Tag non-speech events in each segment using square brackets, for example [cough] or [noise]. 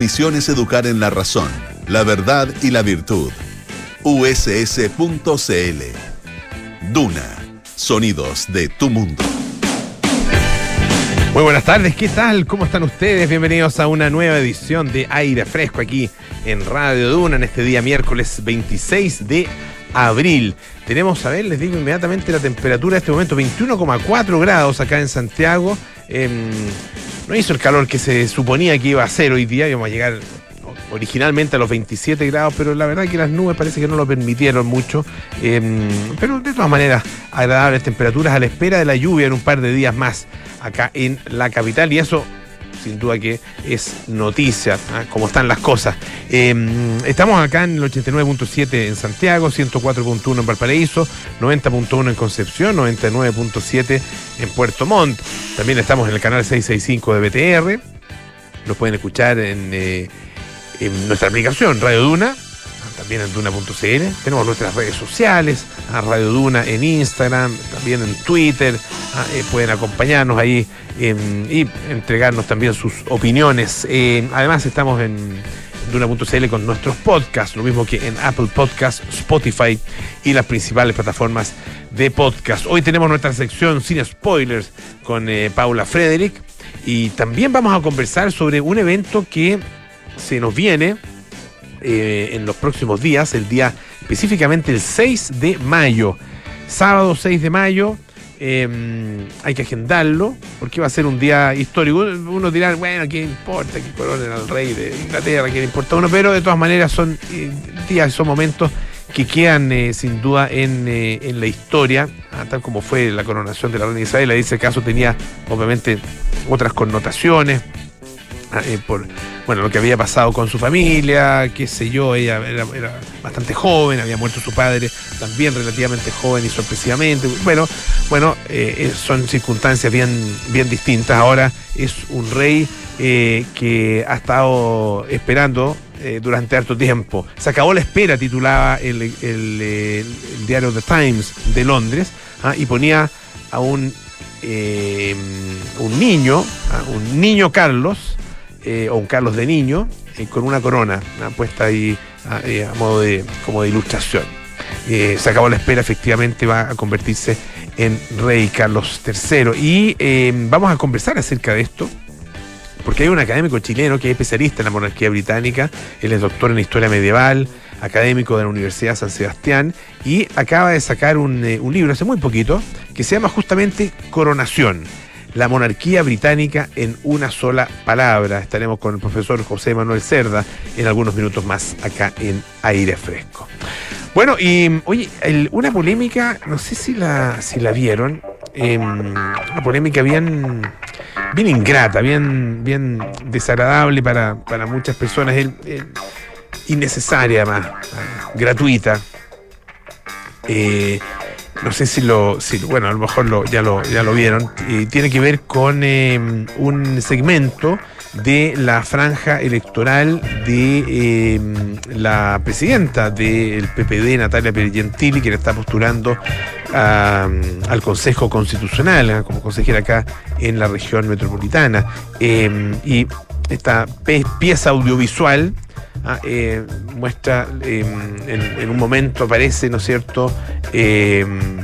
misión es educar en la razón, la verdad y la virtud. uss.cl Duna, sonidos de tu mundo. Muy buenas tardes, ¿qué tal? ¿Cómo están ustedes? Bienvenidos a una nueva edición de Aire Fresco aquí en Radio Duna en este día miércoles 26 de abril. Tenemos, a ver, les digo inmediatamente la temperatura de este momento, 21,4 grados acá en Santiago. No hizo el calor que se suponía que iba a ser hoy día, íbamos a llegar originalmente a los 27 grados, pero la verdad que las nubes parece que no lo permitieron mucho. Em, pero de todas maneras, agradables temperaturas a la espera de la lluvia en un par de días más acá en la capital y eso sin duda que es noticia, ¿ah? como están las cosas. Em, estamos acá en el 89.7 en Santiago, 104.1 en Valparaíso, 90.1 en Concepción, 99.7 en Puerto Montt. También estamos en el canal 665 de BTR. Nos pueden escuchar eh, en nuestra aplicación Radio Duna, también en duna.cl. Tenemos nuestras redes sociales, a Radio Duna en Instagram, también en Twitter. Ah, eh, pueden acompañarnos ahí em, y entregarnos también sus opiniones. Eh, además estamos en duna.cl con nuestros podcasts, lo mismo que en Apple Podcasts, Spotify y las principales plataformas de podcast. Hoy tenemos nuestra sección sin spoilers con eh, Paula Frederick y también vamos a conversar sobre un evento que se nos viene eh, en los próximos días, el día específicamente el 6 de mayo. Sábado 6 de mayo, em, hay que agendarlo, porque va a ser un día histórico. Uno dirá, bueno, ¿qué importa que coronen al rey de Inglaterra? ¿Qué le importa a uno? Pero de todas maneras son eh, días, son momentos que quedan eh, sin duda en, en la historia, ah, tal como fue la coronación de la reina Isabel. Ese caso tenía obviamente otras connotaciones. Ah, por bueno, lo que había pasado con su familia, qué sé yo, ella era, bastante joven, había muerto su padre también relativamente joven y sorpresivamente. Bueno, bueno, eh, eh, son circunstancias bien, bien distintas. Ahora es un rey eh, que ha estado esperando durante harto tiempo. Se acabó la espera, titulaba el, diario The Times de Londres, ¿ah? y ponía a un, un niño, un niño Carlos, eh, o un Carlos de niño eh, con una corona puesta ahí eh, a, modo de como de ilustración. se acabó la espera, efectivamente va a convertirse en rey Carlos III. Y vamos a conversar acerca de esto, porque hay un académico chileno que es especialista en la monarquía británica, él es doctor en historia medieval, académico de la Universidad San Sebastián, y acaba de sacar un libro hace muy poquito que se llama justamente Coronación la monarquía británica en una sola palabra. Estaremos con el profesor José Manuel Cerda en algunos minutos más acá en Aire Fresco. Bueno, y oye, una polémica, no sé si la, si la vieron, em, una polémica bien, bien ingrata, bien, bien desagradable para, muchas personas, innecesaria además, gratuita. Eh, no sé si lo, si, bueno, a lo mejor lo, ya, lo, ya lo vieron, y tiene que ver con em, un segmento de la franja electoral de em, la presidenta del PPD, Natalia Pergentili, que le está postulando al Consejo Constitucional ¿eh? como consejera acá en la región metropolitana. Em, y esta pieza audiovisual Ah, eh, muestra em, en, un momento aparece, ¿no es cierto? Em,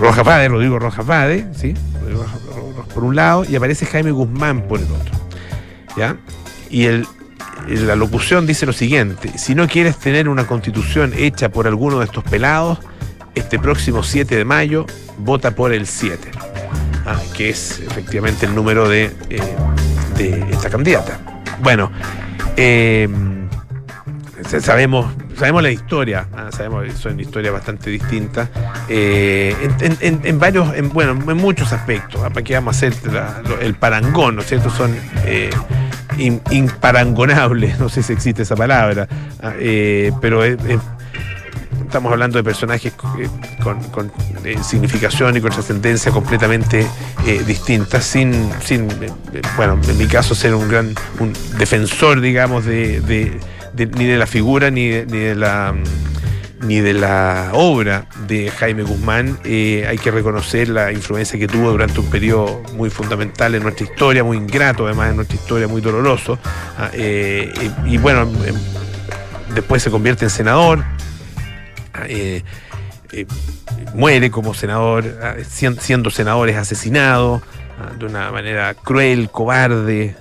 Roja Pade, Rodrigo Roja Pade, ¿sí? Por un lado, y aparece Jaime Guzmán por el otro. ¿Ya? Y el, la locución dice lo siguiente: si no quieres tener una constitución hecha por alguno de estos pelados, este próximo 7 de mayo, vota por el 7. Ah, que es efectivamente el número de eh, esta candidata. Bueno, eh, sabemos, sabemos la historia, ¿ah? sabemos que son historias bastante distintas, eh, en, varios, en, bueno, en muchos aspectos. ¿Para qué vamos a hacer el parangón, ¿no es cierto? Son eh, imparangonables, no sé si existe esa palabra, ¿ah? pero es estamos hablando de personajes eh, con, eh, significación y con trascendencia completamente eh, distintas, sin, sin bueno, en mi caso ser un gran un defensor, digamos, de, ni de la figura ni de, la ni de la obra de Jaime Guzmán, eh, hay que reconocer la influencia que tuvo durante un periodo muy fundamental en nuestra historia, muy ingrato además en nuestra historia, muy doloroso. Ah, eh, y, bueno, em, después se convierte en senador. Ah, muere como senador, ah, siendo senador es asesinado de una manera cruel, cobarde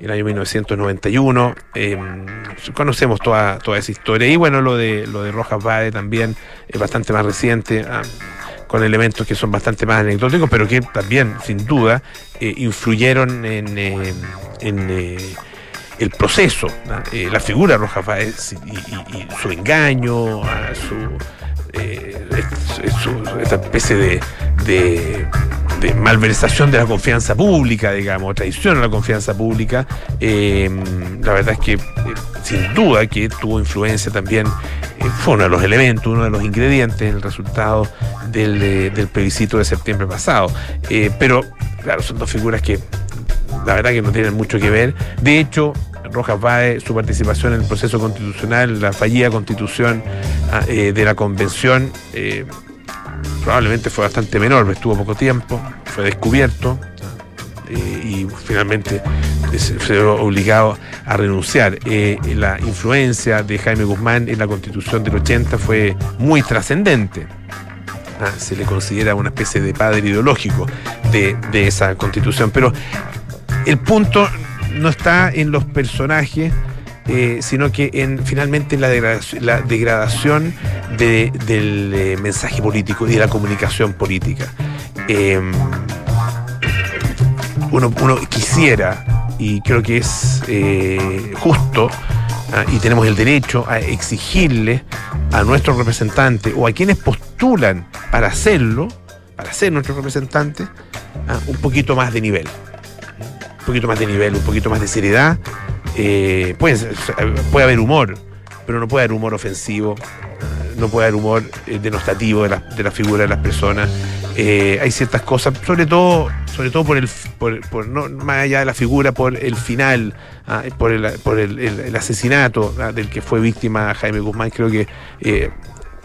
el año 1991. Em, conocemos toda, toda esa historia. Y bueno, lo de, lo de Rojas Bade también es bastante más reciente. Ah, con elementos que son bastante más anecdóticos, pero que también, sin duda, eh, influyeron en, eh, eh, el proceso, la figura de Rojas Báez y, su engaño, su, esta especie de malversación de la confianza pública, digamos, traición a la confianza pública, eh, la verdad es que eh, sin duda que tuvo influencia también, eh, fue uno de los elementos, uno de los ingredientes en el resultado del, del plebiscito de septiembre pasado. pero, claro, son dos figuras que la verdad que no tienen mucho que ver. De hecho, Rojas Báez, su participación en el proceso constitucional, la fallida constitución ah, de la convención, probablemente fue bastante menor, estuvo poco tiempo, fue descubierto eh, y finalmente se vio obligado a renunciar. Eh, la influencia de Jaime Guzmán en la constitución del 80 fue muy trascendente. Ah, se le considera una especie de padre ideológico de, esa constitución. Pero el punto no está en los personajes, eh, sino que en finalmente la degradación, del eh, mensaje político y de la comunicación política. Em, uno, quisiera, y creo que es eh, justo, ah, y tenemos el derecho a exigirle a nuestros representantes o a quienes postulan para hacerlo, para ser nuestros representantes, ah, un poquito más de nivel. Un poquito más de nivel, un poquito más de seriedad eh, puede, haber humor, pero no puede haber humor ofensivo, no puede haber humor eh, denostativo de la, de la, figura de las personas. Eh, hay ciertas cosas, sobre todo, sobre todo por el, por, no, más allá de la figura, por el final, ah, por, el, por el, asesinato ah, del que fue víctima Jaime Guzmán, creo que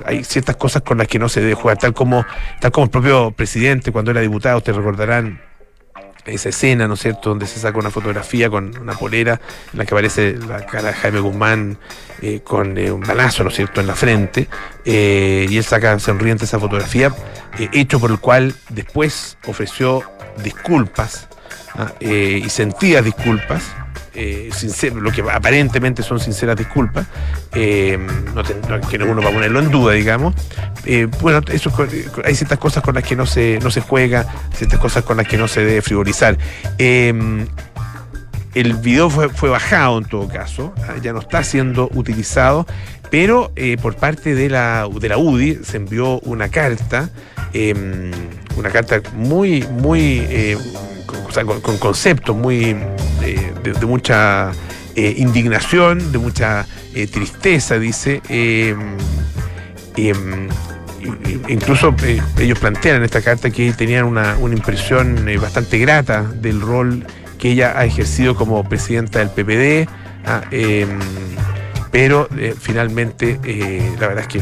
hay ciertas cosas con las que no se debe jugar, tal como, tal como el propio presidente cuando era diputado, ustedes recordarán esa escena, ¿no es cierto?, donde se saca una fotografía con una polera en la que aparece la cara de Jaime Guzmán eh, con eh, un balazo, ¿no es cierto?, en la frente, eh, y él saca sonriente esa fotografía, hecho por el cual después ofreció disculpas ¿ah? y sentidas disculpas eh, lo que aparentemente son sinceras disculpas, eh, no que uno va a ponerlo en duda, digamos. Eh, bueno, eso, hay ciertas cosas con las que no se, no se juega, ciertas cosas con las que no se debe frivolizar. el video fue, fue, bajado en todo caso, ah, ya no está siendo utilizado, pero por parte de la, de la UDI se envió una carta, una carta muy, muy con, conceptos muy eh, de, mucha eh, indignación, de mucha eh, tristeza, dice. Em, em, incluso ellos plantean en esta carta que tenían una, impresión bastante grata del rol que ella ha ejercido como presidenta del PPD, ah, em, pero finalmente la verdad es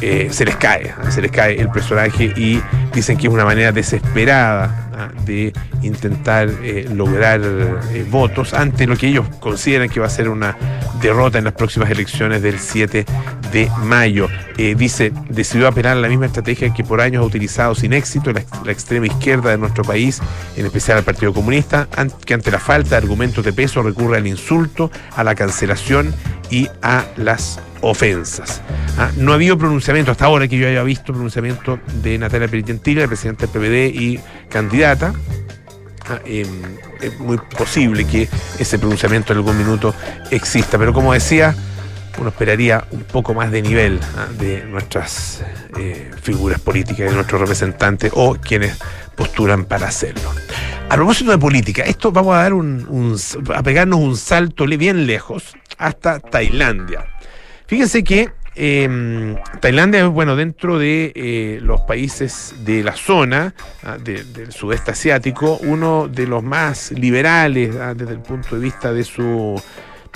que se les cae, se les cae el personaje y dicen que es una manera desesperada de intentar eh, lograr eh, votos ante lo que ellos consideran que va a ser una derrota en las próximas elecciones del 7 de mayo. Eh, dice, decidió apelar la misma estrategia que por años ha utilizado sin éxito la, la, extrema izquierda de nuestro país, en especial al Partido Comunista, que ante la falta de argumentos de peso recurre al insulto, a la cancelación y a las ofensas. Ah, no ha habido pronunciamiento hasta ahora que yo haya visto pronunciamiento de Natalia Peritentila, presidenta del PPD y candidata. Ah, em, es muy posible que ese pronunciamiento en algún minuto exista, pero como decía, uno esperaría un poco más de nivel ah, de nuestras eh, figuras políticas, de nuestros representantes o quienes postulan para hacerlo. A propósito de política, esto vamos a dar un, a pegarnos un salto bien lejos hasta Tailandia. Fíjense que em, Tailandia es, bueno, dentro de eh, los países de la zona ah, del sudeste asiático, uno de los más liberales ah, desde el punto de vista de su,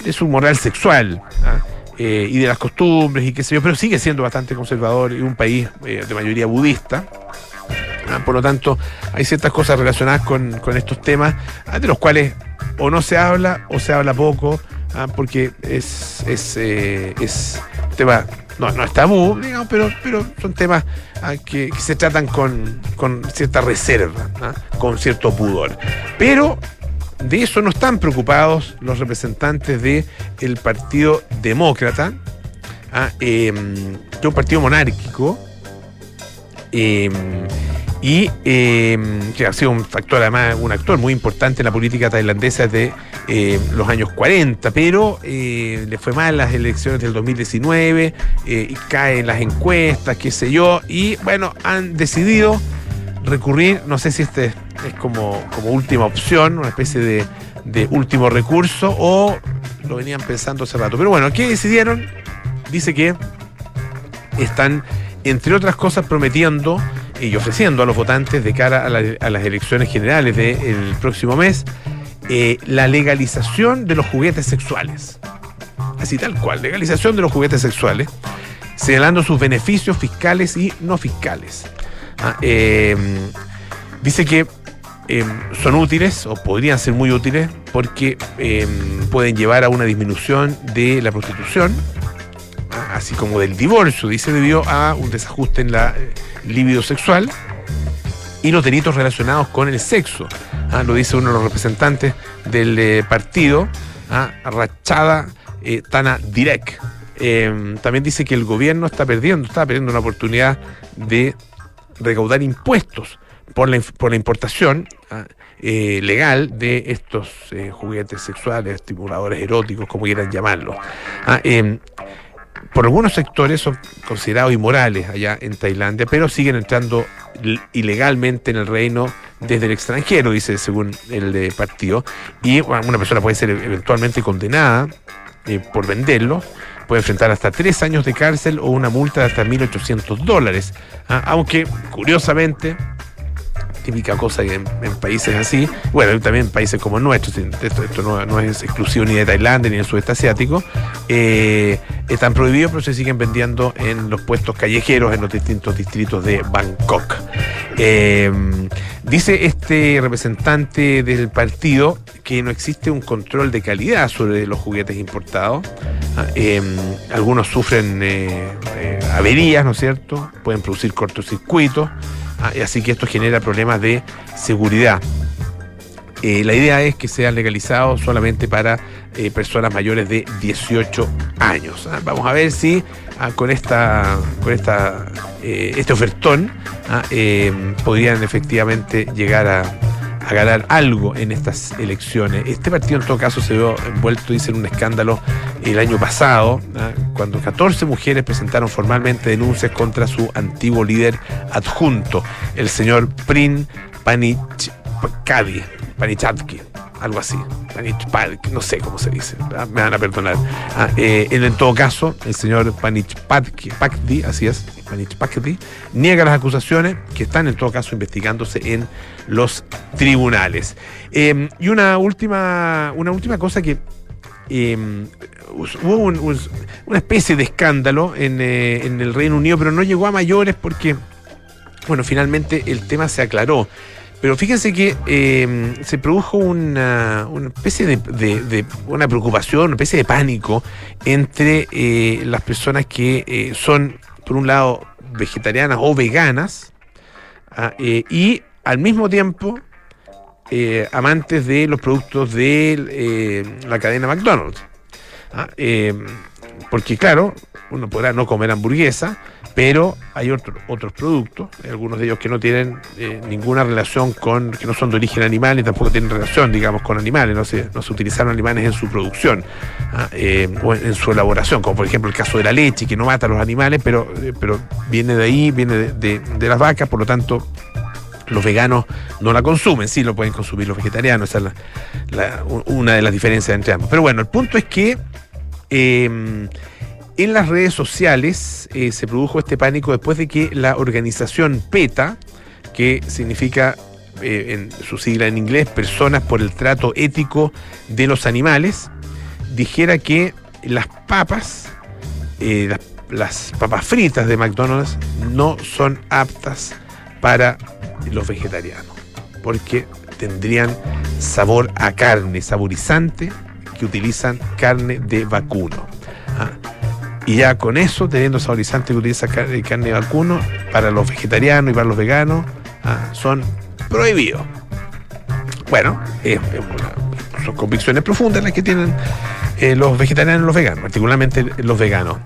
de su moral sexual. Ah. eh, y de las costumbres y qué sé yo, pero sigue siendo bastante conservador y un país eh, de mayoría budista. Por lo tanto, hay ciertas cosas relacionadas con, estos temas de los cuales o no se habla o se habla poco, ah, porque es, es, eh, es tema, no, no es tabú, digamos, pero, pero son temas que, se tratan con, con cierta reserva, con cierto pudor. Pero de eso no están preocupados los representantes del el Partido Demócrata, ¿ah? em, que es un partido monárquico, em, y em, que ha sido un factor, además, un actor muy importante en la política tailandesa desde los años 40, pero eh, le fue mal las elecciones del 2019, eh, y caen las encuestas, qué sé yo, y bueno, han decidido recurrir, no sé si este es como, como última opción, una especie de, de último recurso, o lo venían pensando hace rato. Pero bueno, ¿qué decidieron? Dice que están, entre otras cosas, prometiendo y ofreciendo a los votantes de cara a, las elecciones generales del próximo mes eh, la legalización de los juguetes sexuales. Así tal cual, legalización de los juguetes sexuales, señalando sus beneficios fiscales y no fiscales. Ah, em, dice que em, son útiles o podrían ser muy útiles porque em, pueden llevar a una disminución de la prostitución, ah, así como del divorcio, dice, debido a un desajuste en la libido sexual y los delitos relacionados con el sexo. Ah, lo dice uno de los representantes del eh, partido, Rachada eh, Tana Direk. también dice que el gobierno está perdiendo, está perdiendo una oportunidad de recaudar impuestos por la, por la importación ah, eh, legal de estos juguetes sexuales, estimuladores eróticos, como quieran llamarlos. Por algunos sectores son considerados inmorales allá en Tailandia, pero siguen entrando ilegalmente en el reino desde el extranjero, dice según el partido, y una persona puede ser eventualmente condenada eh, por venderlo puede enfrentar hasta tres años de cárcel o una multa de hasta 1.800 dólares. Ah, aunque, curiosamente, típica cosa en, países así, bueno, también en países como nuestros, esto, no, es exclusivo ni de Tailandia ni del sudeste asiático, eh, están prohibidos, pero se siguen vendiendo en los puestos callejeros en los distintos distritos de Bangkok. Eh, dice este representante del partido que no existe un control de calidad sobre los juguetes importados. Ah, eh, algunos sufren averías, ¿no es cierto? Pueden producir cortocircuitos. Ah, así que esto genera problemas de seguridad. Eh, la idea es que sean legalizados solamente para eh, personas mayores de 18 años. Ah, vamos a ver si ah, con esta con esta eh, este ofertón podrían efectivamente llegar a, a ganar algo en estas elecciones. Este partido en todo caso se vio envuelto, dice, en un escándalo el año pasado, ¿ah? cuando 14 mujeres presentaron formalmente denuncias contra su antiguo líder adjunto, el señor Prin Panichkadi, Panichatki algo así. No sé cómo se dice, me van a perdonar. Ah, eh, en todo caso, el señor Panichpakdi, así es, Panichpakdi, niega las acusaciones que están en todo caso investigándose en los tribunales. Em, y una última, una última cosa que em, hubo una especie de escándalo en, eh, en el Reino Unido, pero no llegó a mayores porque, bueno, finalmente el tema se aclaró. Pero fíjense que em, se produjo una, especie de, una preocupación, una especie de pánico entre eh, las personas que eh, son, por un lado, vegetarianas o veganas, ah, eh, y al mismo tiempo amantes de los productos de la cadena McDonald's. Ah, porque claro, uno podrá no comer hamburguesa, pero hay otros productos, algunos de ellos que no tienen eh, ninguna relación con, que no son de origen animal y tampoco tienen relación, digamos, con animales, no se, no se utilizaron animales en su producción ¿ah? eh, o en, su elaboración, como por ejemplo el caso de la leche, que no mata a los animales, pero, eh, pero viene de ahí, viene de, las vacas, por lo tanto los veganos no la consumen, sí lo pueden consumir los vegetarianos, esa es una de las diferencias entre ambos. Pero bueno, el punto es que en las redes sociales eh, se produjo este pánico después de que la organización PETA, que significa eh, en su sigla en inglés, Personas por el Trato Ético de los Animales, dijera que las papas eh, las, papas fritas de McDonald's no son aptas para los vegetarianos, porque tendrían sabor a carne, saborizante, que utilizan carne de vacuno. Ah, Y ya con eso, teniendo saborizante que utiliza carne, carne de vacuno, para los vegetarianos y para los veganos, ah, son prohibidos. Bueno, son convicciones profundas las que tienen eh, los vegetarianos y los veganos, particularmente los veganos.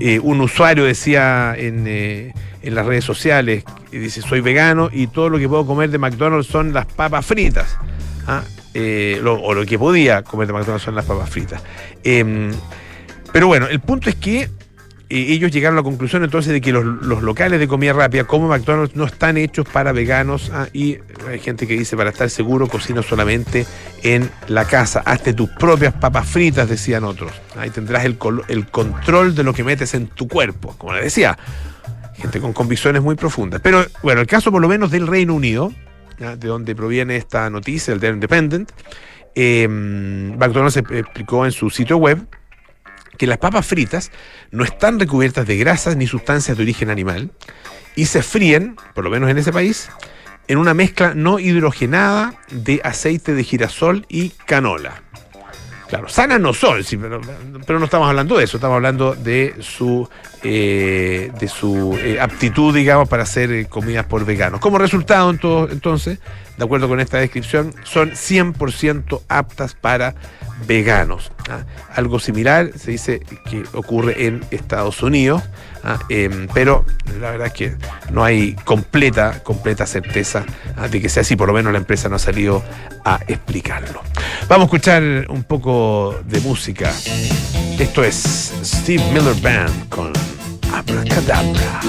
Eh, un usuario decía en, eh, en las redes sociales, dice, soy vegano y todo lo que puedo comer de McDonald's son las papas fritas. Ah, eh, o lo que podía comer de McDonald's son las papas fritas. Pero bueno, el punto es que eh, ellos llegaron a la conclusión entonces de que los, locales de comida rápida como McDonald's no están hechos para veganos ah, y hay gente que dice para estar seguro cocina solamente en la casa, hazte tus propias papas fritas, decían otros. Ahí tendrás el, control de lo que metes en tu cuerpo, como les decía, gente con convicciones muy profundas. Pero bueno, el caso por lo menos del Reino Unido, ¿ya? de donde proviene esta noticia, el The Independent, eh, McDonald's explicó en su sitio web que las papas fritas no están recubiertas de grasas ni sustancias de origen animal y se fríen, por lo menos en ese país, en una mezcla no hidrogenada de aceite de girasol y canola. Claro, sanas no son, sí, pero, pero no estamos hablando de eso, estamos hablando de su, eh, de su eh, aptitud, digamos, para hacer eh, comidas por veganos. Como resultado, entonces, de acuerdo con esta descripción, son 100% aptas para veganos. ¿ah? Algo similar se dice que ocurre en Estados Unidos, ¿ah? Em, pero la verdad es que no hay completa, completa certeza ¿ah? de que sea así, por lo menos la empresa no ha salido a explicarlo. Vamos a escuchar un poco de música. Esto es Steve Miller Band con Abracadabra.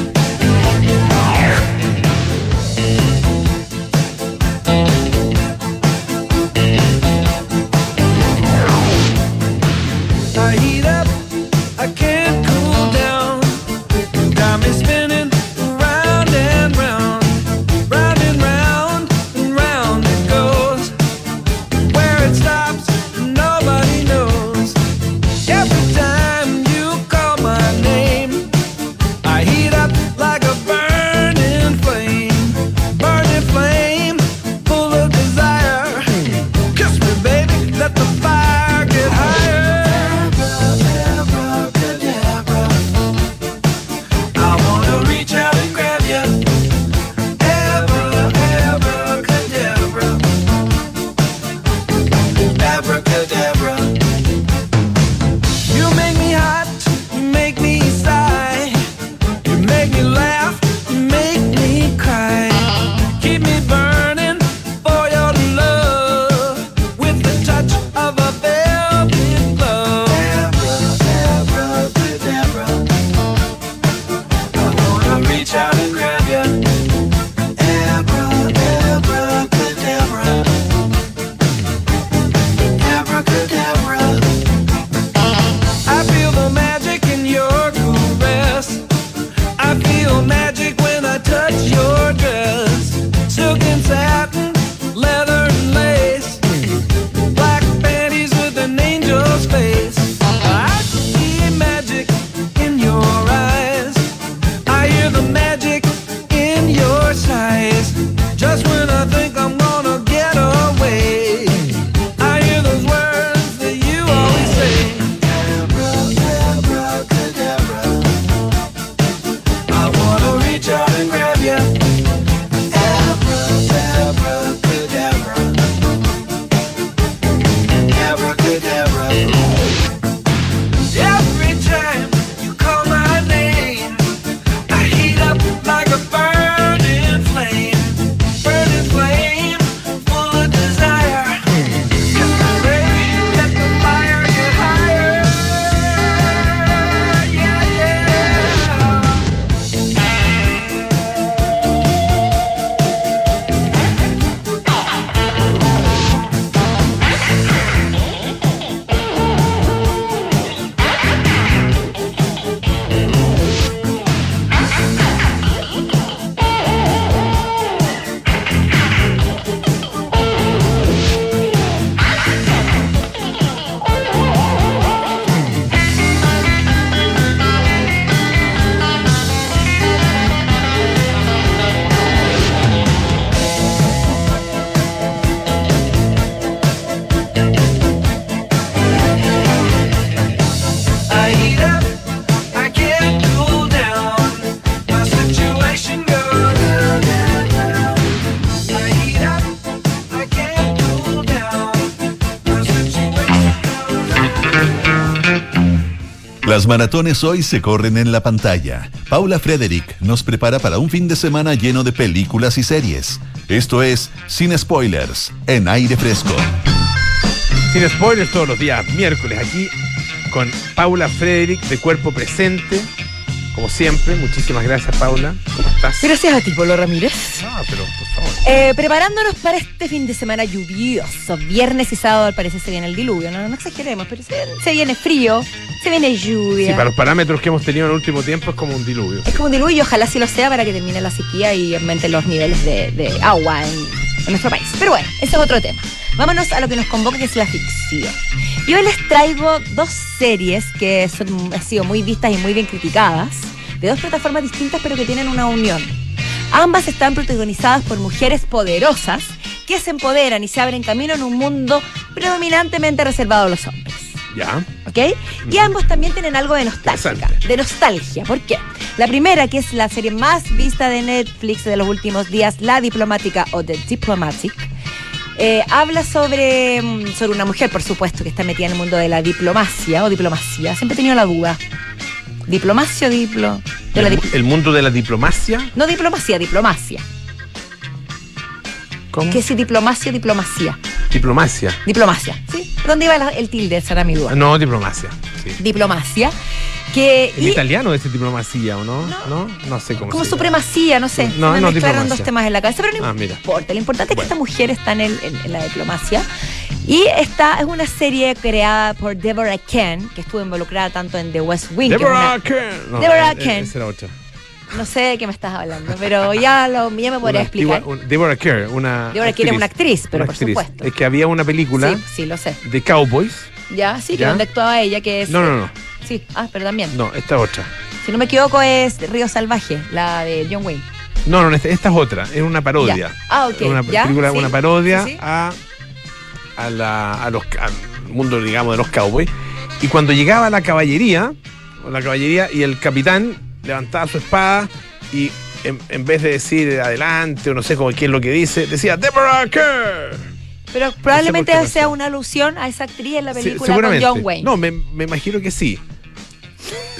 Maratones hoy se corren en la pantalla. Paula Frederick nos prepara para un fin de semana lleno de películas y series. Esto es Sin Spoilers, en aire fresco. Sin spoilers todos los días, miércoles, aquí con Paula Frederick de cuerpo presente. Como siempre, muchísimas gracias, Paula. ¿Cómo estás? Gracias a ti, Polo Ramírez. Ah, pero por favor. Eh, preparándonos para este fin de semana lluvioso. Viernes y sábado al parecer se viene el diluvio. No, no exageremos, pero se, se viene frío, se viene lluvia. Sí, para los parámetros que hemos tenido en el último tiempo es como un diluvio. Es como un diluvio y ojalá sí lo sea para que termine la sequía y aumenten los niveles de, de agua en, en nuestro país. Pero bueno, ese es otro tema. Vámonos a lo que nos convoca, que es la ficción. Y hoy les traigo dos series que son, han sido muy vistas y muy bien criticadas, de dos plataformas distintas pero que tienen una unión. Ambas están protagonizadas por mujeres poderosas que se empoderan y se abren camino en un mundo predominantemente reservado a los hombres. Ya. ¿Ok? Y ambos también tienen algo de nostalgia. De nostalgia. ¿Por qué? La primera, que es la serie más vista de Netflix de los últimos días, La Diplomática o The Diplomatic, eh, habla sobre, mm, sobre una mujer, por supuesto, que está metida en el mundo de la diplomacia o diplomacia. Siempre he tenido la duda. ¿Diplomacia o diplo? De El, dip- el mundo de la diplomacia. no diplomacia, diplomacia. ¿Cómo? ¿Qué es diplomacia o diplomacia? Diplomacia. Diplomacia. ¿Sí? ¿Dónde iba la- el tilde? Esa era mi duda. Ah, No, diplomacia. Sí. Diplomacia. Que, En y- italiano dice diplomacia, ¿o no? No. No, no sé cómo como se supremacía, no sé. No, me no, mezclaron dos temas en la cabeza, pero no Ah, mira. importa. Lo importante es que esta mujer está en, el- en- en la diplomacia. Y esta es una serie creada por Deborah Ken, que estuvo involucrada tanto en The West Wing. es Deborah una- Ken. No, Deborah eh, eh, Ken. esa era otra. No sé de qué me estás hablando, pero ya, lo, ya me podría explicar. antigua- un- Deborah Kerr, una. Deborah Kerr es una actriz, pero Una por actriz. supuesto. Es que había una película Sí, sí, lo sé. de Cowboys. Ya, sí, que ¿Ya? donde actuaba ella, que es. No, no, no. Sí, ah, pero también. No, esta es otra. Si no me equivoco, es Río Salvaje, la de John Wayne. No, no, esta, esta es otra. Es una parodia. Ya. Ah, ok. Una ¿Ya? película, Sí, una parodia sí. A, a, la, a los, al mundo, digamos, de los cowboys. Y cuando llegaba la caballería, la caballería y el capitán levantaba su espada y en, en vez de decir adelante o no sé cómo qué es lo que dice, decía Deborah Kerr. Pero probablemente sea una alusión a esa actriz en la Sí, película con John Wayne. No, me, me imagino que sí.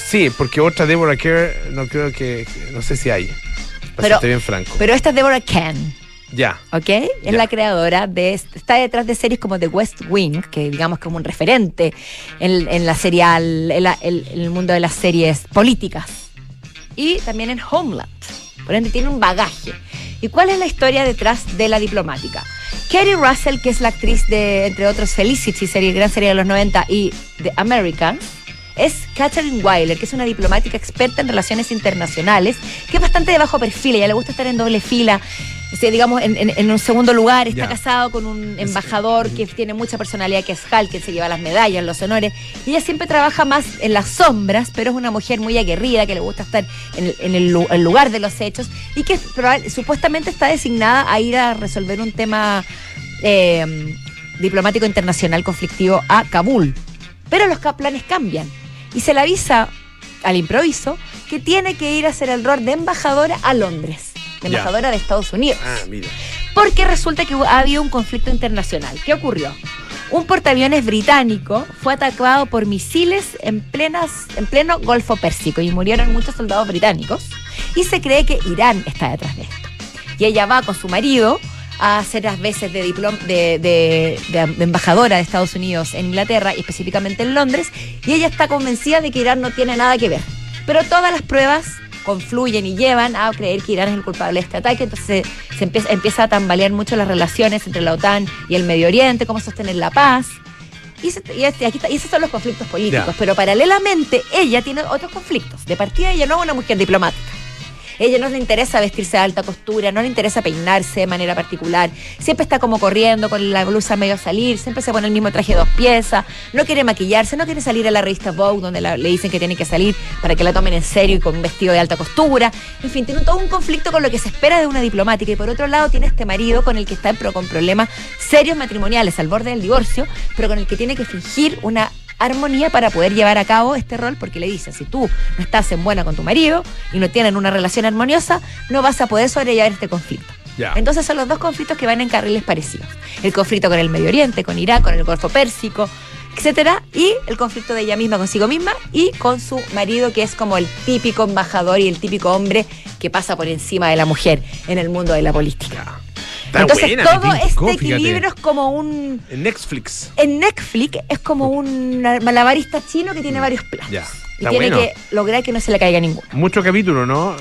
Sí, porque otra Deborah Kerr no creo que, no sé si hay. Pero- bien franco. Pero esta es Deborah Ken, ya. ¿ok? Es Ya. la creadora de. Está detrás de series como The West Wing, que digamos como un referente en, en la serial, en, la- en- en el mundo de las series políticas. Y también en Homeland. Por ende, tiene un bagaje. ¿Y cuál es la historia detrás de la diplomática? Kerry Russell, que es la actriz de, entre otros, Felicity, serie, gran serie de los 90, y The Americans, es Catherine Weiler, que es una diplomática experta en relaciones internacionales, que es bastante de bajo perfil, ella le gusta estar en doble fila. Digamos, en, en- en un segundo lugar, está casado con un embajador que tiene mucha personalidad, que es Hal, que se lleva las medallas, los honores. Y ella siempre trabaja más en las sombras, pero es una mujer muy aguerrida, que le gusta estar en el, en el lu- el lugar de los hechos y que probable- supuestamente está designada a ir a resolver un tema eh, diplomático internacional conflictivo a Kabul. Pero los planes cambian y se le avisa al improviso que tiene que ir a hacer el rol de embajadora a Londres, Ya. embajadora de Estados Unidos. Ah, mira. Porque resulta que ha habido un conflicto internacional. ¿Qué ocurrió? Un portaaviones británico fue atacado por misiles en, plenas, en pleno Golfo Pérsico y murieron muchos soldados británicos. Y se cree que Irán está detrás de esto. Y ella va con su marido a hacer las veces de, diplom- de- de- de embajadora de Estados Unidos en Inglaterra y específicamente en Londres. Y ella está convencida de que Irán no tiene nada que ver. Pero todas las pruebas confluyen y llevan a creer que Irán es el culpable de este ataque, entonces se empieza, empieza a tambalear mucho las relaciones entre la OTAN y el Medio Oriente, cómo sostener la paz. Y, se- y este- aquí está- y esos son los conflictos políticos, Ya. pero paralelamente ella tiene otros conflictos. De partida ella no es una mujer diplomática. Ella no le interesa vestirse de alta costura, no le interesa peinarse de manera particular. Siempre está como corriendo con la blusa medio a salir, siempre se pone el mismo traje de dos piezas, no quiere maquillarse, no quiere salir a la revista Vogue donde le dicen que tiene que salir para que la tomen en serio y con un vestido de alta costura. En fin, tiene todo un conflicto con lo que se espera de una diplomática. Y por otro lado tiene este marido con el que está pero con problemas serios matrimoniales al borde del divorcio, pero con el que tiene que fingir una armonía para poder llevar a cabo este rol, porque le dice, si tú no estás en buena con tu marido y no tienen una relación armoniosa, no vas a poder sobrellevar este conflicto. Entonces son los dos conflictos que van en carriles parecidos. El conflicto con el Medio Oriente, con Irak, con el Golfo Pérsico, etcétera, y el conflicto de ella misma consigo misma y con su marido, que es como el típico embajador y el típico hombre que pasa por encima de la mujer en el mundo de la política. Está Entonces buena, todo este equilibrio fíjate. es como un... En Netflix. En Netflix es como un malabarista chino que tiene varios platos. Mm. Ya. Y tiene bueno. que lograr que no se le caiga ninguno. Mucho capítulo, ¿no?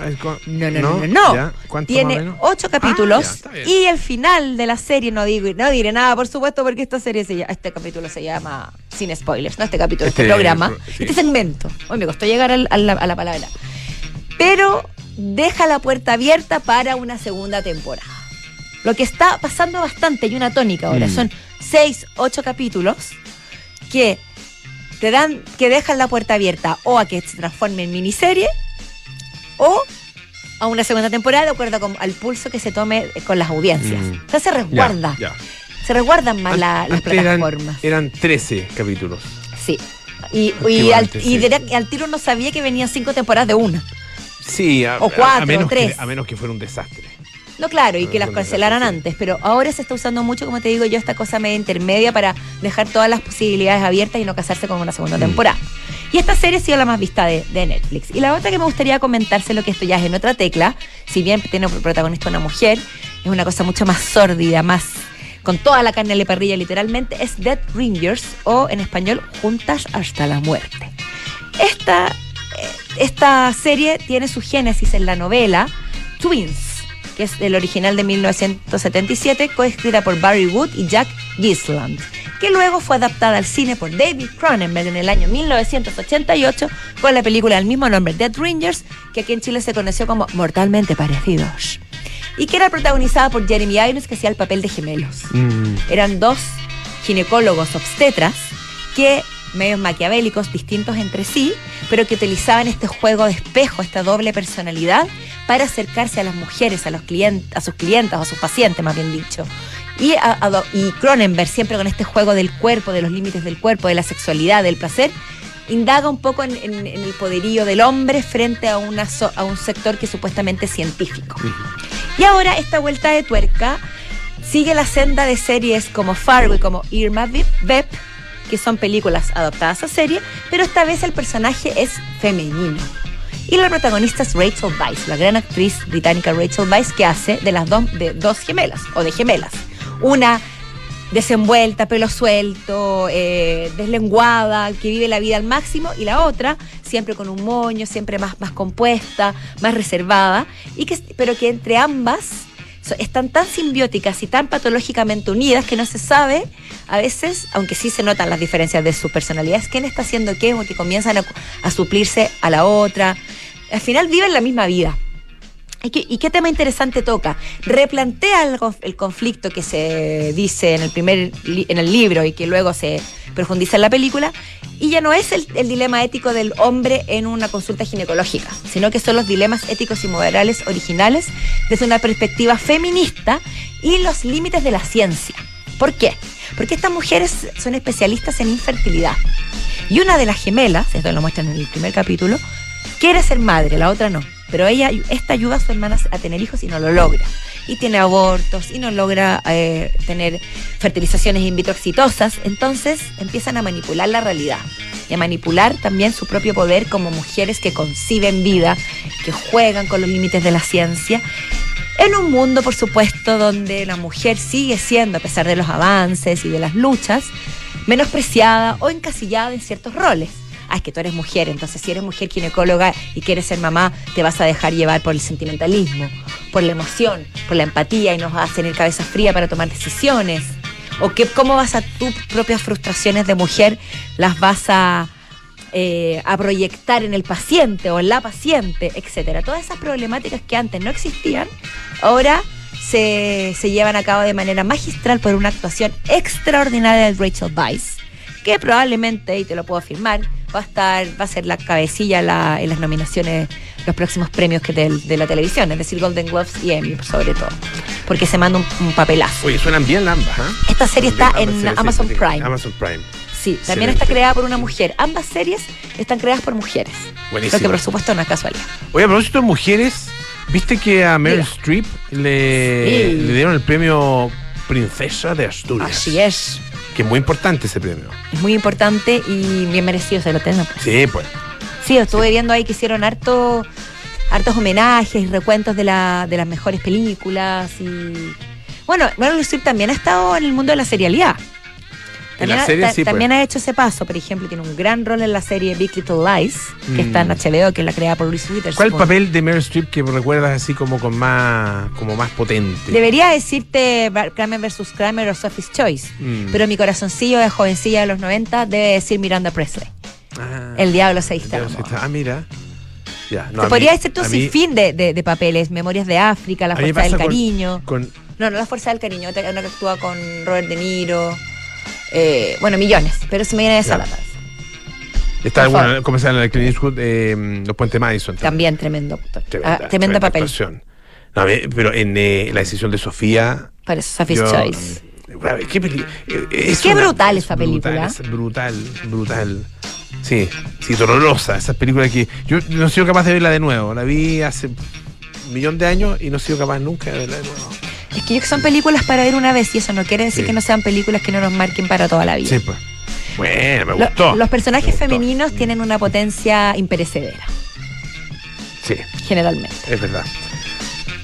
No, no, no, no. no. ¿Ya? ¿Cuánto más o Tiene ocho Ah, ya, capítulos y el final de la serie no digo, no diré nada, por supuesto, porque esta serie se llama, este capítulo se llama sin spoilers, no este capítulo, este, Este- programa, sí. este segmento. Hoy me costó llegar al- a la, a la palabra. Pero deja la puerta abierta para una segunda temporada. Lo que está pasando bastante, y una tónica ahora, Mm. son seis, ocho capítulos que te dan, que dejan la puerta abierta o a que se transforme en miniserie o a una segunda temporada de acuerdo con- al pulso que se tome con las audiencias. Mm. O sea, se resguarda. Se resguardan más la- las Antes eran- plataformas. Eran, 13 capítulos. Sí. Y, y, al, y tiro no sabía que venían cinco temporadas de una. Sí, a, O cuatro, a menos o tres. Que, a menos que fuera un desastre. No, claro, y que las cancelaran antes, pero ahora se está usando mucho, como te digo yo, esta cosa media intermedia para dejar todas las posibilidades abiertas y no casarse con una segunda Mm. temporada. Y esta serie ha sido la más vista de, de Netflix. Y la otra que me gustaría comentárselo, que esto ya es en otra tecla, si bien tiene por protagonista una mujer, es una cosa mucho más sórdida, más con toda la carne la parrilla literalmente, es Dead Ringers o en español Juntas hasta la muerte. Esta, eh, esta serie tiene su génesis en la novela Twins, que es el original de 1977, coescrita por Barry Wood y Jack Gisland, que luego fue adaptada al cine por David Cronenberg en el año 1988 con la película del mismo nombre, Dead Ringers, que aquí en Chile se conoció como Mortalmente Parecidos, y que era protagonizada por Jeremy Irons, que hacía el papel de gemelos Mm. eran dos ginecólogos obstetras que medios maquiavélicos distintos entre sí, pero que utilizaban este juego de espejo, esta doble personalidad para acercarse a las mujeres, a los clientes, a sus clientas, a sus pacientes, más bien dicho. Y, a- a y Cronenberg, siempre con este juego del cuerpo, de los límites del cuerpo, de la sexualidad, del placer, indaga un poco en, en- en el poderío del hombre frente a, una a un sector que es supuestamente científico. Y ahora esta vuelta de tuerca sigue la senda de series como Fargo y como Irma Vep, que son películas adaptadas a serie, pero esta vez el personaje es femenino. Y la protagonista es Rachel Weisz, la gran actriz británica Rachel Weisz, que hace de las dos, de dos gemelas, o de gemelas. Una desenvuelta, pelo suelto, eh, deslenguada, que vive la vida al máximo, y la otra siempre con un moño, siempre más, más compuesta, más reservada, y que, pero que entre ambas están tan simbióticas y tan patológicamente unidas que no se sabe a veces, aunque sí se notan las diferencias de sus personalidades, quién está haciendo qué o que comienzan a, a suplirse a la otra. Al final viven la misma vida. ¿Y qué, tema interesante toca? Replantea el, conf- el conflicto que se dice en el primer en el libro y que luego se profundiza en la película, y ya no es el, el dilema ético del hombre en una consulta ginecológica, sino que son los dilemas éticos y morales originales desde una perspectiva feminista y los límites de la ciencia. ¿Por qué? Porque estas mujeres son especialistas en infertilidad. Y una de las gemelas, esto lo muestran en el primer capítulo, quiere ser madre, la otra no. Pero ella, esta ayuda a su hermana a tener hijos y no lo logra. Y tiene abortos y no logra eh, tener fertilizaciones in vitro exitosas. Entonces empiezan a manipular la realidad y a manipular también su propio poder como mujeres que conciben vida, que juegan con los límites de la ciencia. En un mundo, por supuesto, donde la mujer sigue siendo, a pesar de los avances y de las luchas, menospreciada o encasillada en ciertos roles. Ah, es que tú eres mujer, entonces si eres mujer ginecóloga y quieres ser mamá, te vas a dejar llevar por el sentimentalismo, por la emoción, por la empatía y no vas a tener cabeza fría para tomar decisiones. O que, cómo vas a tus propias frustraciones de mujer, las vas a, eh, a proyectar en el paciente o en la paciente, etcétera. Todas esas problemáticas que antes no existían, ahora se, se llevan a cabo de manera magistral por una actuación extraordinaria de Rachel Weisz, que probablemente, y te lo puedo afirmar, va a estar, va a ser la cabecilla en la- en las nominaciones, los próximos premios que de, la televisión, es decir, Golden Globes y Emmy, sobre todo, porque se manda un, un papelazo. Oye, suenan bien ambas, ¿ah? Esta serie está Ambas en sí, Amazon sí, Prime. Amazon Prime. Sí, también Excelente. está creada por una mujer. Ambas series están creadas por mujeres. Buenísimo. Lo que por supuesto no es casualidad. Oye, a propósito de mujeres, ¿viste que a Meryl. Streep le, Sí. le dieron el premio Princesa de Asturias? Así es. Que es muy importante ese premio. Es muy importante y bien merecido se lo tenemos. Sí, pues. Sí, estuve viendo ahí que hicieron harto, hartos homenajes y recuentos de, la, de las mejores películas y... Bueno, Meryl Streep también ha estado en el mundo de la serialidad. La ha- pues. también ha hecho ese paso, por ejemplo, tiene un gran rol en la serie Big Little Lies, que Mm. está en HBO, que es la creada por Reese Witherspoon. ¿Cuál papel de Meryl Streep que recuerdas así como con más, como más potente? Debería decirte Kramer vs. Kramer o Sophie's Choice, Mm. pero mi corazoncillo de jovencilla de los 90 debe decir Miranda Presley. Ah, El diablo se se está- Ah, mira. Ya, no, Te a podría mí- decir tú a sin mí- fin de, de- de papeles, Memorias de África, La Fuerza del con- Cariño. Con, No, no La Fuerza del Cariño, otra una que actúa con Robert De Niro. Eh, bueno, millones, pero se me viene esa a la cabeza. está bueno, como se en el Clint Eastwood, eh, Los Puentes Madison. También tremendo actor. Tremenda, Ah, tremendo papel. actuación. No, pero en eh, la decisión de Sofía. Para Sophie's yo- Choice. Ver, Qué, eh, es Qué una- brutal es esa brutal, película. es brutal, brutal. Sí, sí, dolorosa. Esas películas que. Yo no he sido capaz de verla de nuevo. La vi hace un millón de años y no he sido capaz nunca de verla de nuevo. Que son películas para ver una vez y eso no quiere decir Sí. que no sean películas que no nos marquen para toda la vida. Sí, pues. Bueno, me Lo- gustó. los personajes gustó. femeninos tienen una potencia imperecedera, Sí, generalmente. es verdad.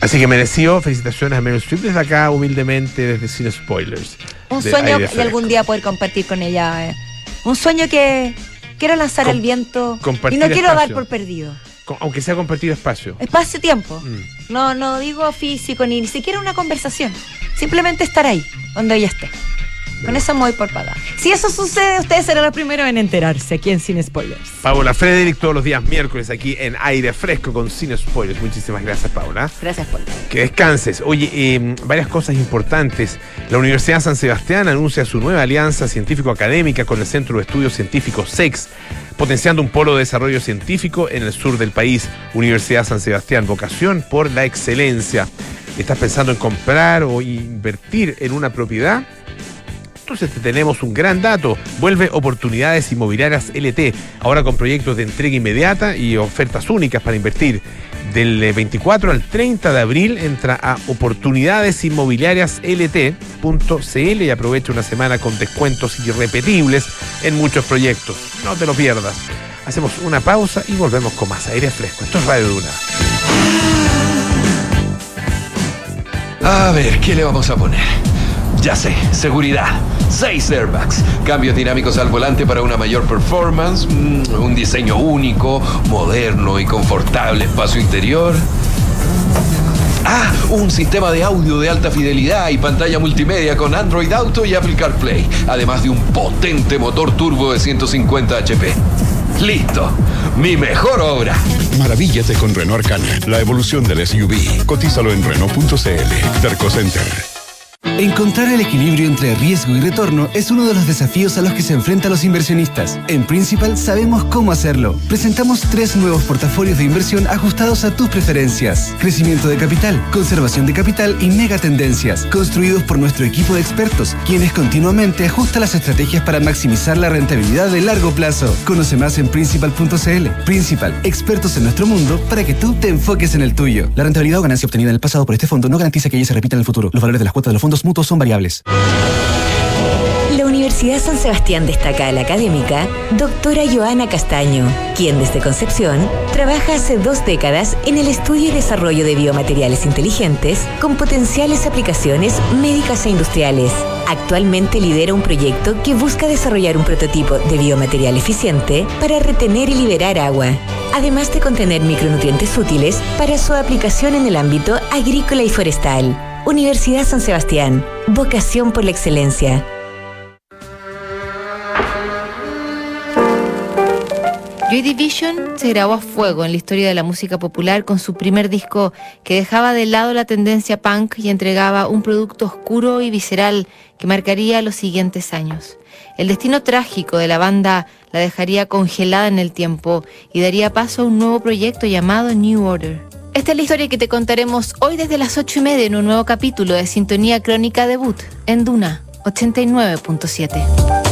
Así que mereció felicitaciones a Meryl Streep desde acá, humildemente, desde Sin Spoilers. Un de sueño de algún día poder compartir con ella. eh. Un sueño que quiero lanzar Com- al viento y no quiero dar por perdido. Aunque sea compartir espacio. Espacio-tiempo. Mm. No, no digo físico ni, ni siquiera una conversación. Simplemente estar ahí, donde ella esté. Con eso me voy por paga. Si eso sucede, ustedes serán los primeros en enterarse aquí en Sin Spoilers. Paola Frederick todos los días miércoles aquí en aire fresco con Sin Spoilers. Muchísimas gracias, Paola. Gracias por Que descanses. Oye, eh, varias cosas importantes. La Universidad San Sebastián anuncia su nueva alianza científico-académica con el Centro de Estudios Científicos SEX, potenciando un polo de desarrollo científico en el sur del país. Universidad San Sebastián, vocación por la excelencia. ¿Estás pensando en comprar o invertir en una propiedad? Entonces te tenemos un gran dato. Vuelve Oportunidades Inmobiliarias LT, ahora con proyectos de entrega inmediata y ofertas únicas para invertir. Del eh, 24 al 30 de abril entra a oportunidadesinmobiliariaslt.cl y aprovecha una semana con descuentos irrepetibles en muchos proyectos. No te lo pierdas. Hacemos una pausa y volvemos con más aire fresco. Esto es Radio Duna. A ver, ¿qué le vamos a poner? Ya sé, seguridad. Seis airbags. Cambios dinámicos al volante para una mayor performance. mm, un diseño único, moderno y confortable espacio interior. Ah, un sistema de audio de alta fidelidad y pantalla multimedia con Android Auto y Apple CarPlay. Además de un potente motor turbo de 150 HP. Listo. Mi mejor obra. Maravíllate con Renault Arcana, la evolución del SUV. Cotízalo en Renault.cl. Terco Center. Encontrar el equilibrio entre riesgo y retorno es uno de los desafíos a los que se enfrentan los inversionistas. En Principal sabemos cómo hacerlo. Presentamos tres nuevos portafolios de inversión ajustados a tus preferencias. Crecimiento de capital, conservación de capital y megatendencias, construidos por nuestro equipo de expertos, quienes continuamente ajustan las estrategias para maximizar la rentabilidad de largo plazo. Conoce más en principal.cl. Principal, expertos en nuestro mundo para que tú te enfoques en el tuyo. La rentabilidad o ganancia obtenida en el pasado por este fondo no garantiza que ella se repita en el futuro. Los valores de las cuotas de los fondos son variables. La Universidad San Sebastián destaca a la académica doctora Joana Castaño, quien desde Concepción trabaja hace dos décadas en el estudio y desarrollo de biomateriales inteligentes con potenciales aplicaciones médicas e industriales. Actualmente lidera un proyecto que busca desarrollar un prototipo de biomaterial eficiente para retener y liberar agua, además de contener micronutrientes útiles para su aplicación en el ámbito agrícola y forestal. Universidad San Sebastián, vocación por la excelencia. Joy Division se grabó a fuego en la historia de la música popular con su primer disco que dejaba de lado la tendencia punk y entregaba un producto oscuro y visceral que marcaría los siguientes años. El destino trágico de la banda la dejaría congelada en el tiempo y daría paso a un nuevo proyecto llamado New Order. Esta es la historia que te contaremos hoy desde las 8 y media en un nuevo capítulo de Sintonía Crónica Debut en Duna 89.7.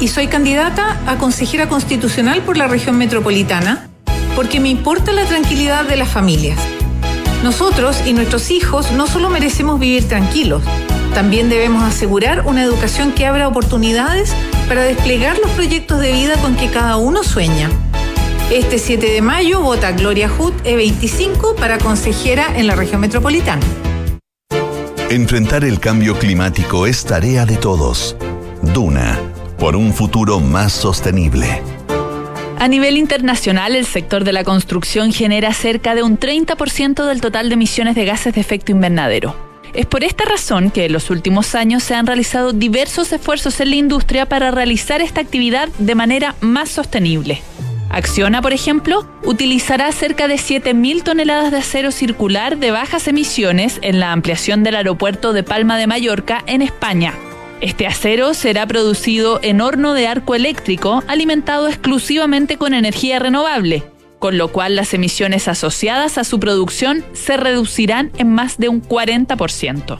y soy candidata a consejera constitucional por la región metropolitana porque me importa la tranquilidad de las familias. Nosotros y nuestros hijos no solo merecemos vivir tranquilos, también debemos asegurar una educación que abra oportunidades para desplegar los proyectos de vida con que cada uno sueña. Este 7 de mayo vota Gloria Hood E25 para consejera en la región metropolitana. Enfrentar el cambio climático es tarea de todos. Duna, por un futuro más sostenible. A nivel internacional, el sector de la construcción genera cerca de un 30% del total de emisiones de gases de efecto invernadero. Es por esta razón que en los últimos años se han realizado diversos esfuerzos en la industria para realizar esta actividad de manera más sostenible. Acciona, por ejemplo, utilizará cerca de 7.000 toneladas de acero circular de bajas emisiones en la ampliación del aeropuerto de Palma de Mallorca, en España. Este acero será producido en horno de arco eléctrico alimentado exclusivamente con energía renovable, con lo cual las emisiones asociadas a su producción se reducirán en más de un 40%.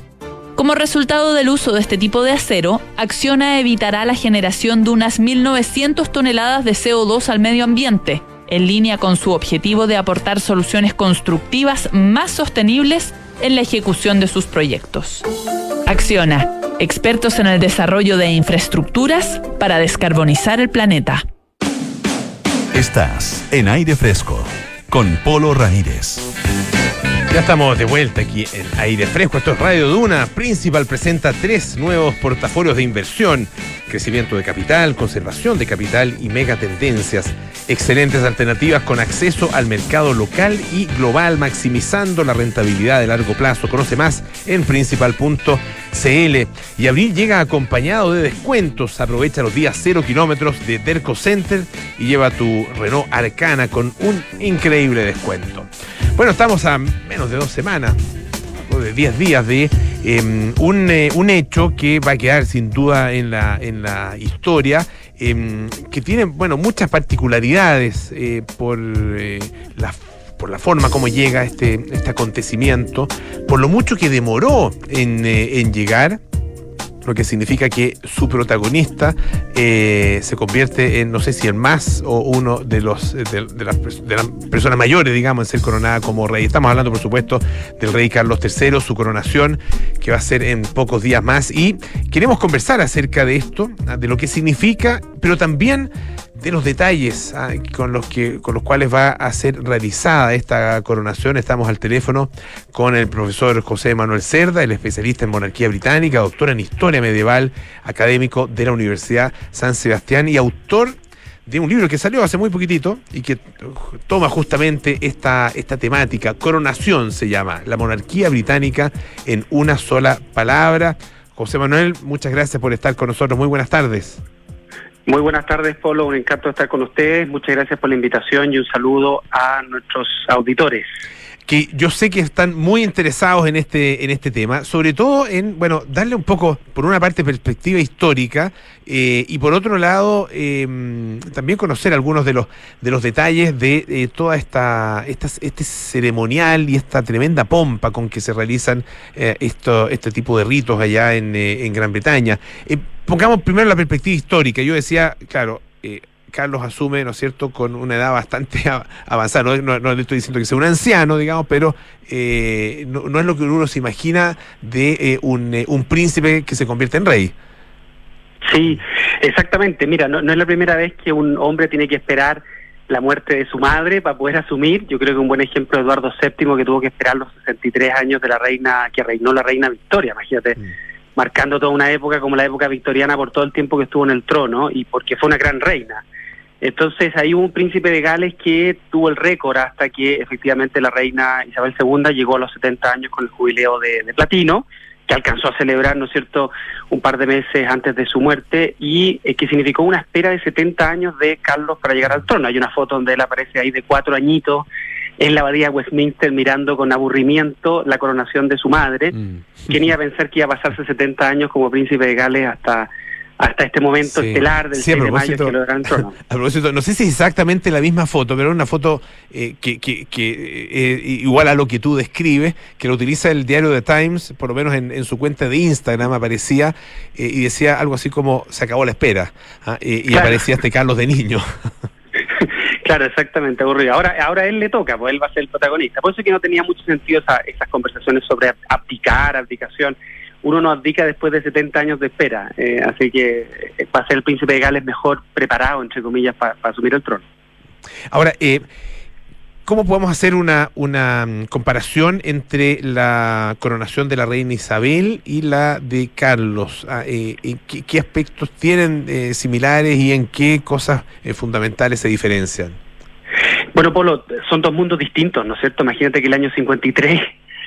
Como resultado del uso de este tipo de acero, Acciona evitará la generación de unas 1.900 toneladas de CO2 al medio ambiente, en línea con su objetivo de aportar soluciones constructivas más sostenibles en la ejecución de sus proyectos. Acciona, expertos en el desarrollo de infraestructuras para descarbonizar el planeta. Estás en aire fresco con Polo Ramírez. Ya estamos de vuelta aquí en Aire Fresco. Esto es Radio Duna. Principal presenta tres nuevos portafolios de inversión. Crecimiento de capital, conservación de capital y megatendencias. Excelentes alternativas con acceso al mercado local y global, maximizando la rentabilidad de largo plazo. Conoce más en principal.cl. Y abril llega acompañado de descuentos. Aprovecha los días cero kilómetros de Derco Center y lleva tu Renault Arcana con un increíble descuento. Bueno, estamos a menos de dos semanas, de diez días de eh, un, eh, un, hecho que va a quedar sin duda en la, en la historia, eh, que tiene, bueno, muchas particularidades eh, por la por la forma como llega este, este acontecimiento, por lo mucho que demoró en, en llegar, lo que significa que su protagonista eh, se convierte en, no sé si el más o uno de los de, de, de, las, personas mayores, digamos, en ser coronada como rey. Estamos hablando, por supuesto, del rey Carlos III, su coronación, que va a ser en pocos días más. Y queremos conversar acerca de esto, de lo que significa, pero también de los detalles ah, con los que con los cuales va a ser realizada esta coronación. Estamos al teléfono con el profesor José Manuel Cerda, el especialista en monarquía británica, doctor en historia medieval, académico de la Universidad San Sebastián y autor de un libro que salió hace muy poquitito y que toma justamente esta, esta temática. Coronación se llama, la monarquía británica en una sola palabra. José Manuel, muchas gracias por estar con nosotros. Muy buenas tardes. Muy buenas tardes, Polo. Un encanto estar con ustedes. Muchas gracias por la invitación y un saludo a nuestros auditores. Que yo sé que están muy interesados en este, en este tema, sobre todo en, bueno, darle un poco, por una parte, perspectiva histórica eh, y por otro lado, eh, también conocer algunos de los, de los detalles de eh, toda esta, esta, este ceremonial y esta tremenda pompa con que se realizan esto, este tipo de ritos allá en, en Gran Bretaña pongamos primero la perspectiva histórica. Yo decía, claro, eh, Carlos asume, ¿no es cierto?, con una edad bastante [laughs] avanzada. No, no, no, estoy diciendo que sea un anciano, digamos, pero eh, no, no, es lo que uno se imagina de eh, un, un, príncipe que se convierte en rey. Sí, exactamente. Mira, no, no es la primera vez que un hombre tiene que esperar la muerte de su madre para poder asumir. Yo creo que un buen ejemplo es Eduardo VII, que tuvo que esperar los 63 años de la reina, que reinó la reina Victoria, imagínate. Mm marcando toda una época como la época victoriana por todo el tiempo que estuvo en el trono y porque fue una gran reina. Entonces ahí hubo un príncipe de Gales que tuvo el récord hasta que efectivamente la reina Isabel II llegó a los 70 años con el jubileo de, platino, que alcanzó a celebrar, ¿no es cierto?, un par de meses antes de su muerte y eh, que significó una espera de 70 años de Carlos para llegar al trono. Hay una foto donde él aparece ahí de cuatro añitos en la abadía de Westminster mirando con aburrimiento la coronación de su madre. Mm. ¿Quién iba a pensar que iba a pasarse 70 años como príncipe de Gales hasta, hasta este momento Sí. estelar del Sí, a 6 de mayo que lo darán trono. [laughs] A propósito, no sé si es exactamente la misma foto, pero es una foto eh, que, que- que, eh, igual a lo que tú describes, que lo utiliza el diario The Times, por lo menos en, en su cuenta de Instagram aparecía eh, y decía algo así como se acabó la espera. ah, eh, y Claro. aparecía este Carlos de niño. [laughs] Claro, exactamente, aburrido. Ahora, ahora él le toca, pues él va a ser el protagonista. Por eso es que no tenía mucho sentido esa- esas conversaciones sobre abdicar, abdicación. Uno no abdica después de 70 años de espera, eh, así que eh, va a ser el príncipe de Gales mejor preparado, entre comillas, para asumir el trono. Ahora, eh, ¿cómo podemos hacer una, una mm, comparación entre la coronación de la reina Isabel y la de Carlos? Ah, eh, ¿en qué, qué aspectos tienen eh, similares y en qué cosas eh, fundamentales se diferencian? Bueno, Polo, son dos mundos distintos, ¿no es cierto? Imagínate que el año 53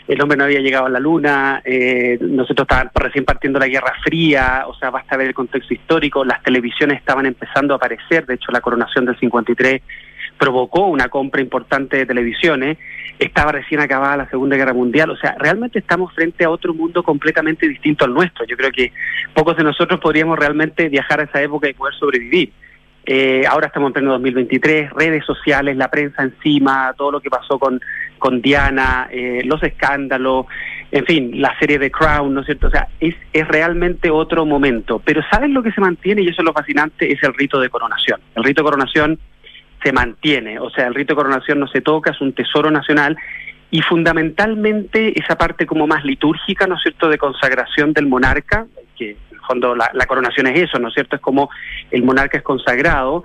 el hombre no había llegado a la luna, eh, nosotros estábamos recién partiendo la Guerra Fría, o sea, basta ver el contexto histórico, las televisiones estaban empezando a aparecer, de hecho la coronación del 53 provocó una compra importante de televisiones, estaba recién acabada la Segunda Guerra Mundial, o sea, realmente estamos frente a otro mundo completamente distinto al nuestro. Yo creo que pocos de nosotros podríamos realmente viajar a esa época y poder sobrevivir. Eh, ahora estamos en pleno 2023, redes sociales, la prensa encima, todo lo que pasó con, con Diana, eh, los escándalos, en fin, la serie de Crown, ¿no es cierto? O sea, es, es realmente otro momento. Pero ¿sabes lo que se mantiene? Y eso es lo fascinante, es el rito de coronación. El rito de coronación se mantiene, o sea, el rito de coronación no se toca, es un tesoro nacional y fundamentalmente esa parte como más litúrgica, ¿no es cierto?, de consagración del monarca, que en el fondo la, coronación es eso, ¿no es cierto?, es como el monarca es consagrado,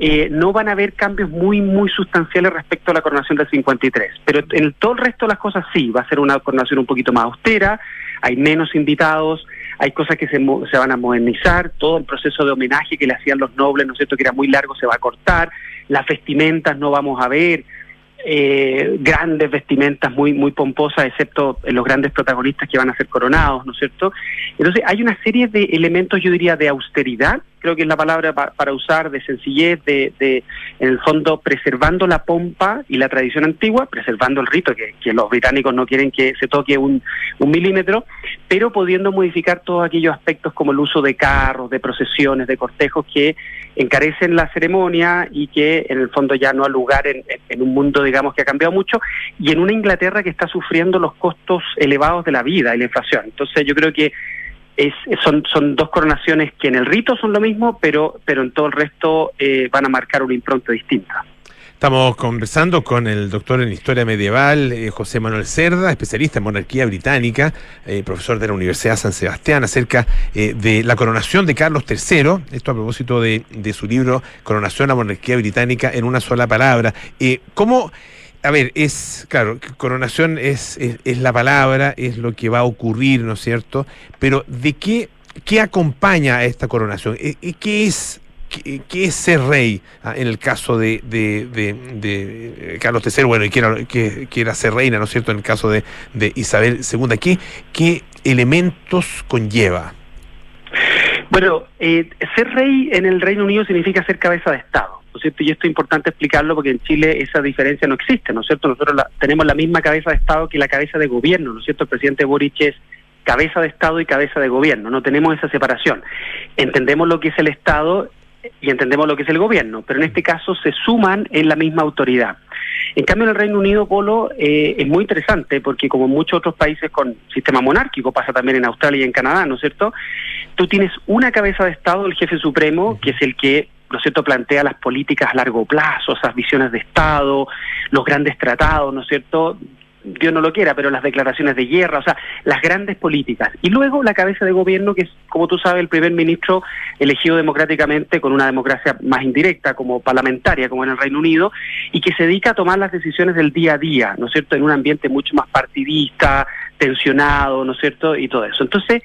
eh, no van a haber cambios muy, muy sustanciales respecto a la coronación del 53, pero en todo el resto de las cosas sí, va a ser una coronación un poquito más austera, hay menos invitados, hay cosas que se, se van a modernizar, todo el proceso de homenaje que le hacían los nobles, ¿no es cierto?, que era muy largo, se va a cortar, las vestimentas no vamos a ver, eh, grandes vestimentas muy muy pomposas, excepto los grandes protagonistas que van a ser coronados, ¿no es cierto? Entonces hay una serie de elementos, yo diría, de austeridad, creo que es la palabra pa- para usar, de sencillez, de, de, en el fondo, preservando la pompa y la tradición antigua, preservando el rito, que, que los británicos no quieren que se toque un, un milímetro, pero pudiendo modificar todos aquellos aspectos como el uso de carros, de procesiones, de cortejos que encarecen la ceremonia y que en el fondo ya no ha lugar en, un mundo, digamos, que ha cambiado mucho y en una Inglaterra que está sufriendo los costos elevados de la vida y la inflación. Entonces yo creo que es, son, son dos coronaciones que en el rito son lo mismo, pero, pero en todo el resto eh, van a marcar una impronta distinta. Estamos conversando con el doctor en Historia Medieval, eh, José Manuel Cerda, especialista en monarquía británica, eh, profesor de la Universidad San Sebastián, acerca eh, de la coronación de Carlos III. Esto a propósito de, su libro Coronación a monarquía británica en una sola palabra. ¿Cómo.? A ver, es, claro, coronación es, es, la palabra, es lo que va a ocurrir, ¿no es cierto? Pero ¿de qué, qué acompaña a esta coronación? ¿Qué es ¿Qué, es ser rey ah, en el caso de, de, eh, Carlos III? Bueno, y que era, que, que era ser reina, ¿no es cierto? En el caso de, de Isabel II. ¿Qué, ¿Qué elementos conlleva? Bueno, eh, ser rey en el Reino Unido significa ser cabeza de Estado, ¿no es cierto? Y esto es importante explicarlo porque en Chile esa diferencia no existe, ¿no es cierto? Nosotros la- tenemos la misma cabeza de Estado que la cabeza de gobierno, ¿no es cierto? El presidente Boric es cabeza de Estado y cabeza de gobierno, no tenemos esa separación. Entendemos lo que es el Estado y entendemos lo que es el gobierno, pero en este caso se suman en la misma autoridad. En cambio, en el Reino Unido, Polo, eh, es muy interesante porque como en muchos otros países con sistema monárquico, pasa también en Australia y en Canadá, ¿no es cierto? Tú tienes una cabeza de Estado, el jefe supremo, que es el que, ¿no es cierto?, plantea las políticas a largo plazo, esas visiones de Estado, los grandes tratados, ¿no es cierto? Dios no lo quiera, pero las declaraciones de guerra, o sea, las grandes políticas. Y luego la cabeza de gobierno, que es, como tú sabes, el primer ministro elegido democráticamente con una democracia más indirecta, como parlamentaria, como en el Reino Unido, y que se dedica a tomar las decisiones del día a día, ¿no es cierto?, en un ambiente mucho más partidista, tensionado, ¿no es cierto?, y todo eso. Entonces,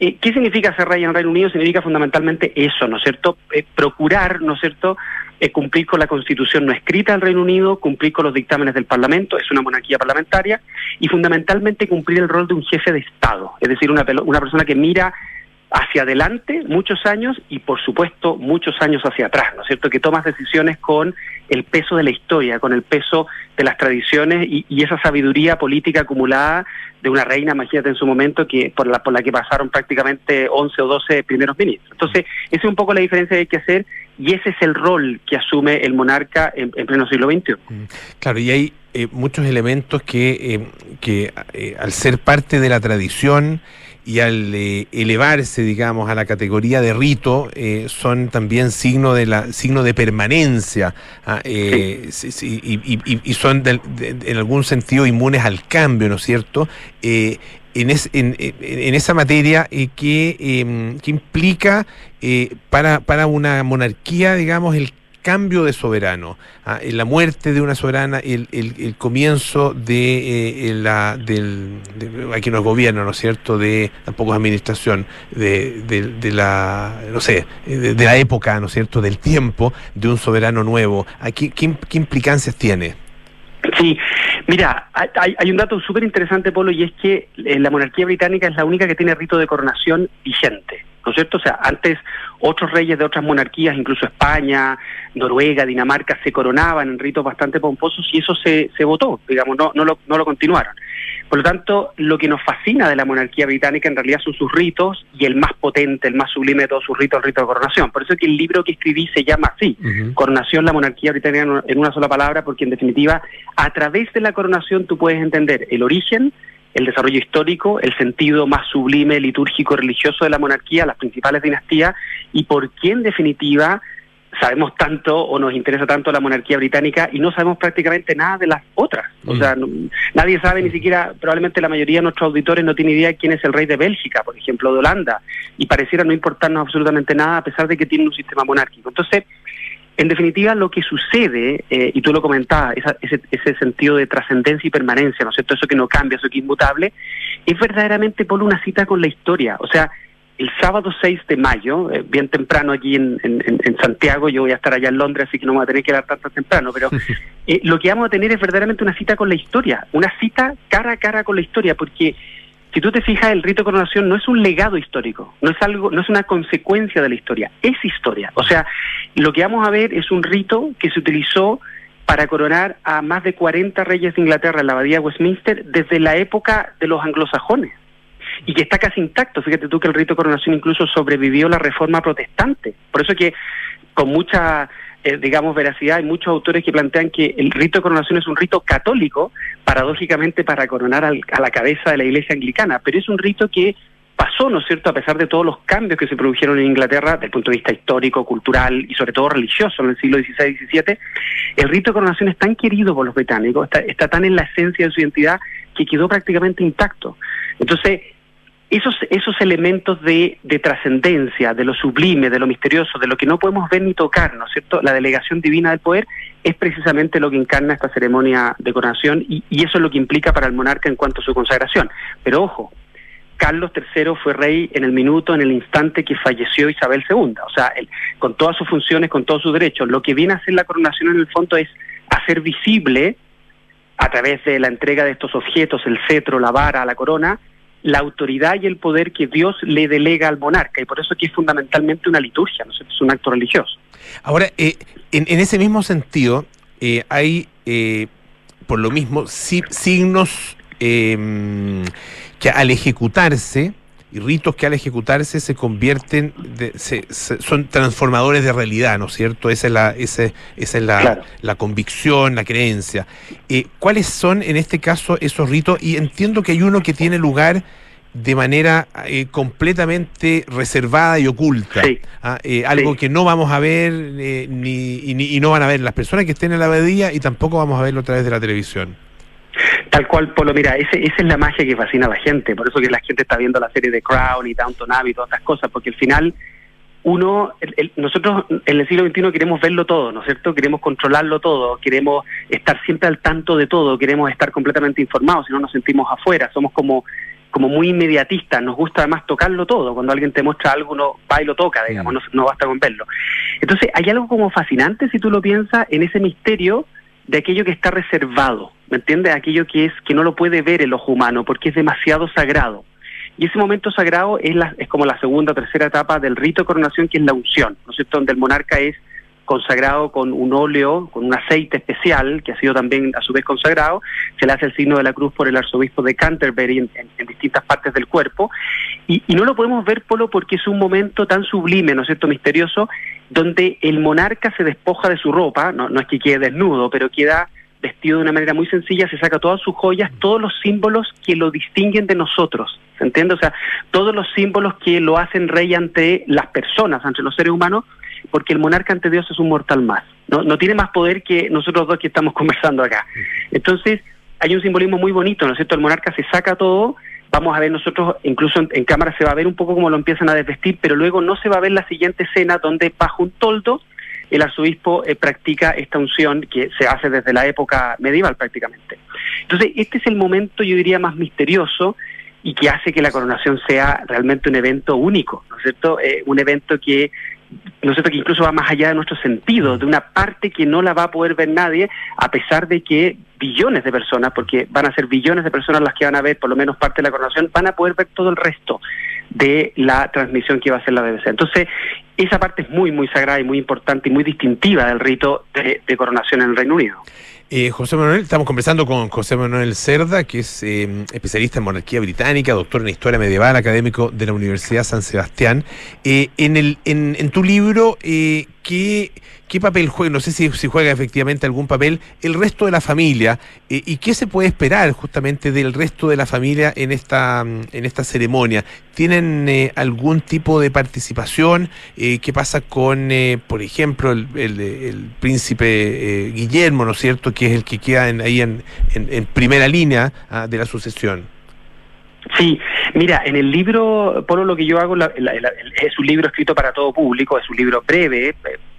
eh, ¿qué significa ser rey en el Reino Unido? Significa fundamentalmente eso, ¿no es cierto?, Eh, procurar, ¿no es cierto?, eh, cumplir con la constitución no escrita del Reino Unido, cumplir con los dictámenes del Parlamento, es una monarquía parlamentaria, y fundamentalmente cumplir el rol de un jefe de Estado, es decir, una, una persona que mira hacia adelante muchos años y por supuesto muchos años hacia atrás, ¿no es cierto? Que tomas decisiones con el peso de la historia, con el peso de las tradiciones y, esa sabiduría política acumulada de una reina, imagínate en su momento, que por la, por la que pasaron prácticamente 11 o 12 primeros ministros. Entonces, esa es un poco la diferencia que hay que hacer y ese es el rol que asume el monarca en, en pleno siglo XXI. Claro, y hay eh, muchos elementos que, eh, que eh, al ser parte de la tradición y al eh, elevarse, digamos, a la categoría de rito, eh, son también signo de la signo de permanencia ah, eh, sí, sí, y, y- y son del- de- en algún sentido inmunes al cambio, ¿no es cierto? En, es- en esa materia eh, que, eh, que implica eh, para, para una monarquía, digamos, el cambio de soberano, ah, eh, la muerte de una soberana, el, el- comienzo de eh, la del de- aquí no es gobierno, ¿no es cierto? De tampoco es administración, de, de- de la no sé, eh, de, la época, ¿no es cierto? Del tiempo de un soberano nuevo. Aquí, ¿qué, im- qué implicancias tiene? Sí, mira, hay, hay un dato súper interesante, Polo, y es que eh, la monarquía británica es la única que tiene rito de coronación vigente, ¿no es cierto? O sea, antes otros reyes de otras monarquías, incluso España, Noruega, Dinamarca, se coronaban en ritos bastante pomposos y eso se, se votó, digamos, no, no, lo, no lo continuaron. Por lo tanto, lo que nos fascina de la monarquía británica en realidad son sus ritos y el más potente, el más sublime de todos sus ritos, el rito de coronación. Por eso es que el libro que escribí se llama así, Coronación, la monarquía británica en una- en una sola palabra, porque en definitiva, a través de la coronación tú puedes entender el origen, el desarrollo histórico, el sentido más sublime, litúrgico, religioso de la monarquía, las principales dinastías, y por qué en definitiva sabemos tanto o nos interesa tanto la monarquía británica y no sabemos prácticamente nada de las otras. O sea, no- nadie sabe ni siquiera, probablemente la mayoría de nuestros auditores no tiene idea de quién es el rey de Bélgica, por ejemplo, de Holanda, y pareciera no importarnos absolutamente nada a pesar de que tienen un sistema monárquico. Entonces, en definitiva, lo que sucede, eh, y tú lo comentabas, esa- ese, ese sentido de trascendencia y permanencia, ¿no es cierto? Eso que no cambia, eso que es inmutable, es verdaderamente por una cita con la historia. O sea, el sábado 6 de mayo, eh, bien temprano aquí en, en- en- en Santiago, yo voy a estar allá en Londres, así que no me voy a tener que dar tanto temprano, pero [laughs] eh, lo que vamos a tener es verdaderamente una cita con la historia, una cita cara a cara con la historia, porque si tú te fijas, el rito de coronación no es un legado histórico, no es algo, no es una consecuencia de la historia, es historia. O sea, lo que vamos a ver es un rito que se utilizó para coronar a más de 40 reyes de Inglaterra en la abadía de Westminster desde la época de los anglosajones y que está casi intacto. Fíjate tú que el rito de coronación incluso sobrevivió la reforma protestante. Por eso que con mucha, eh, digamos, veracidad hay muchos autores que plantean que el rito de coronación es un rito católico, paradójicamente para coronar al- a la cabeza de la iglesia anglicana, pero es un rito que pasó, ¿no es cierto?, a pesar de todos los cambios que se produjeron en Inglaterra desde el punto de vista histórico, cultural y sobre todo religioso en el siglo XVI y XVII, el rito de coronación es tan querido por los británicos, está, está tan en la esencia de su identidad que quedó prácticamente intacto. Entonces, esos, esos elementos de, de trascendencia, de lo sublime, de lo misterioso, de lo que no podemos ver ni tocar, ¿no es cierto? La delegación divina del poder es precisamente lo que encarna esta ceremonia de coronación y, y eso es lo que implica para el monarca en cuanto a su consagración. Pero ojo, Carlos III fue rey en el minuto, en el instante que falleció Isabel II. O sea, él, con todas sus funciones, con todos sus derechos. Lo que viene a hacer la coronación en el fondo es hacer visible, a través de la entrega de estos objetos, el cetro, la vara, la corona, la autoridad y el poder que Dios le delega al monarca. Y por eso que es fundamentalmente una liturgia, ¿no es un acto religioso. Ahora, eh, en, en ese mismo sentido, eh, hay, eh, por lo mismo, si- signos eh, que al ejecutarse, y ritos que al ejecutarse se convierten, de- se- se- son transformadores de realidad, ¿no es cierto? Esa es la, ese- esa es la, Claro. la convicción, la creencia. Eh, ¿Cuáles son en este caso esos ritos? Y entiendo que hay uno que tiene lugar de manera eh, completamente reservada y oculta. Sí. Ah, eh, algo Sí. que no vamos a ver ni, y, ni- y no van a ver las personas que estén en la abadía y tampoco vamos a verlo a través de la televisión. Tal cual, Polo, mira, ese, esa es la magia que fascina a la gente. Por eso que la gente está viendo la serie de Crown y Downton Abbey y todas estas cosas, porque al final uno, el- el- nosotros en el siglo XXI queremos verlo todo, ¿no es cierto? Queremos controlarlo todo, queremos estar siempre al tanto de todo, queremos estar completamente informados, si no nos sentimos afuera, somos como como muy inmediatistas, nos gusta además tocarlo todo, cuando alguien te muestra algo uno va y lo toca, digamos, no, no basta con verlo. Entonces hay algo como fascinante, si tú lo piensas, en ese misterio de aquello que está reservado, ¿me entiendes? Aquello que es que no lo puede ver el ojo humano porque es demasiado sagrado. Y ese momento sagrado es, la, es como la segunda o tercera etapa del rito de coronación, que es la unción, ¿no es cierto?, donde el monarca es consagrado con un óleo, con un aceite especial, que ha sido también a su vez consagrado, se le hace el signo de la cruz por el arzobispo de Canterbury en, distintas partes del cuerpo, y, no lo podemos ver, Polo, porque es un momento tan sublime, ¿no es cierto?, misterioso, donde el monarca se despoja de su ropa, no, no es que quede desnudo, pero queda vestido de una manera muy sencilla, se saca todas sus joyas, todos los símbolos que lo distinguen de nosotros, ¿se entiende? O sea, todos los símbolos que lo hacen rey ante las personas, ante los seres humanos, porque el monarca ante Dios es un mortal más, no, no tiene más poder que nosotros dos que estamos [laughs] conversando acá. Entonces, hay un simbolismo muy bonito, ¿no es cierto? El monarca se saca todo, vamos a ver nosotros, incluso en, cámara se va a ver un poco cómo lo empiezan a desvestir, pero luego no se va a ver la siguiente escena donde bajo un toldo el arzobispo eh, practica esta unción que se hace desde la época medieval prácticamente. Entonces, este es el momento, yo diría, más misterioso y que hace que la coronación sea realmente un evento único, ¿no es cierto? Eh, un evento que, ¿no es cierto?, que incluso va más allá de nuestro sentido, de una parte que no la va a poder ver nadie, a pesar de que billones de personas, porque van a ser billones de personas las que van a ver por lo menos parte de la coronación, van a poder ver todo el resto de la transmisión que va a hacer la BBC. Entonces, esa parte es muy, muy sagrada y muy importante y muy distintiva del rito de coronación en el Reino Unido. Eh, José Manuel, estamos conversando con José Manuel Cerda, que es eh, especialista en monarquía británica, doctor en historia medieval, académico de la Universidad San Sebastián. Eh, en, el, en, en tu libro, ¿qué, ¿qué papel juega? No sé si, si juega efectivamente algún papel el resto de la familia eh, y qué se puede esperar justamente del resto de la familia en esta, mm, en esta ceremonia. ¿Tienen eh, algún tipo de participación? Eh, ¿Qué pasa con, eh, por ejemplo, el, el- el príncipe Guillermo, ¿no es cierto?, que es el que queda en- ahí en, en- en primera línea ah, de la sucesión. Sí, mira, en el libro, por lo que yo hago, la- la- la- es un libro escrito para todo público, es un libro breve, eh,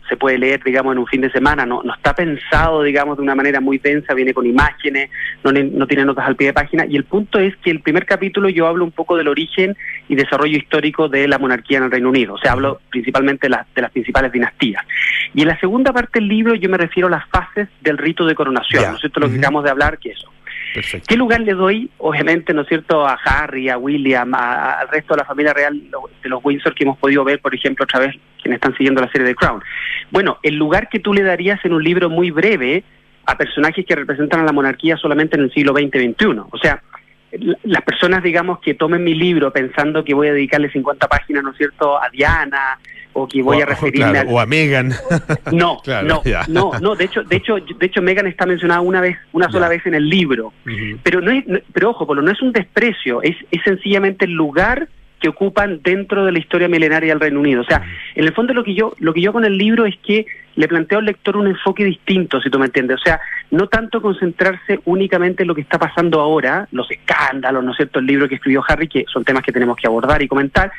se puede leer, digamos, en un fin de semana, no, no está pensado, digamos, de una manera muy densa, viene con imágenes, no, ne- no tiene notas al pie de página, y el punto es que el primer capítulo yo hablo un poco del origen y desarrollo histórico de la monarquía en el Reino Unido, o sea, hablo principalmente de, las- de las principales dinastías. Y en la segunda parte del libro yo me refiero a las fases del rito de coronación. ¿no es cierto? Lo que acabamos de hablar, que eso. ¿Qué lugar le doy, obviamente, ¿no es cierto?, a Harry, a William, a- al resto de la familia real de los Windsor que hemos podido ver, por ejemplo, otra vez, quienes están siguiendo la serie de Crown? Bueno, el lugar que tú le darías en un libro muy breve a personajes que representan a la monarquía solamente en el siglo XX-XXI. O sea, las personas, digamos, que tomen mi libro pensando que voy a dedicarle 50 páginas, ¿no es cierto?, a Diana, o que voy o, a referirme claro, al- o a Megan. [laughs] no, Claro, no, no, no. De hecho, de hecho, de hecho, Megan está mencionada una vez, una sola vez en el libro. Pero no es, pero ojo, Polo, no es un desprecio, es, es sencillamente el lugar que ocupan dentro de la historia milenaria del Reino Unido. O sea, en el fondo lo que yo, lo que yo con el libro es que le planteo al lector un enfoque distinto, si tú me entiendes. O sea, no tanto concentrarse únicamente en lo que está pasando ahora, los escándalos, ¿no es cierto?, el libro que escribió Harry, que son temas que tenemos que abordar y comentar,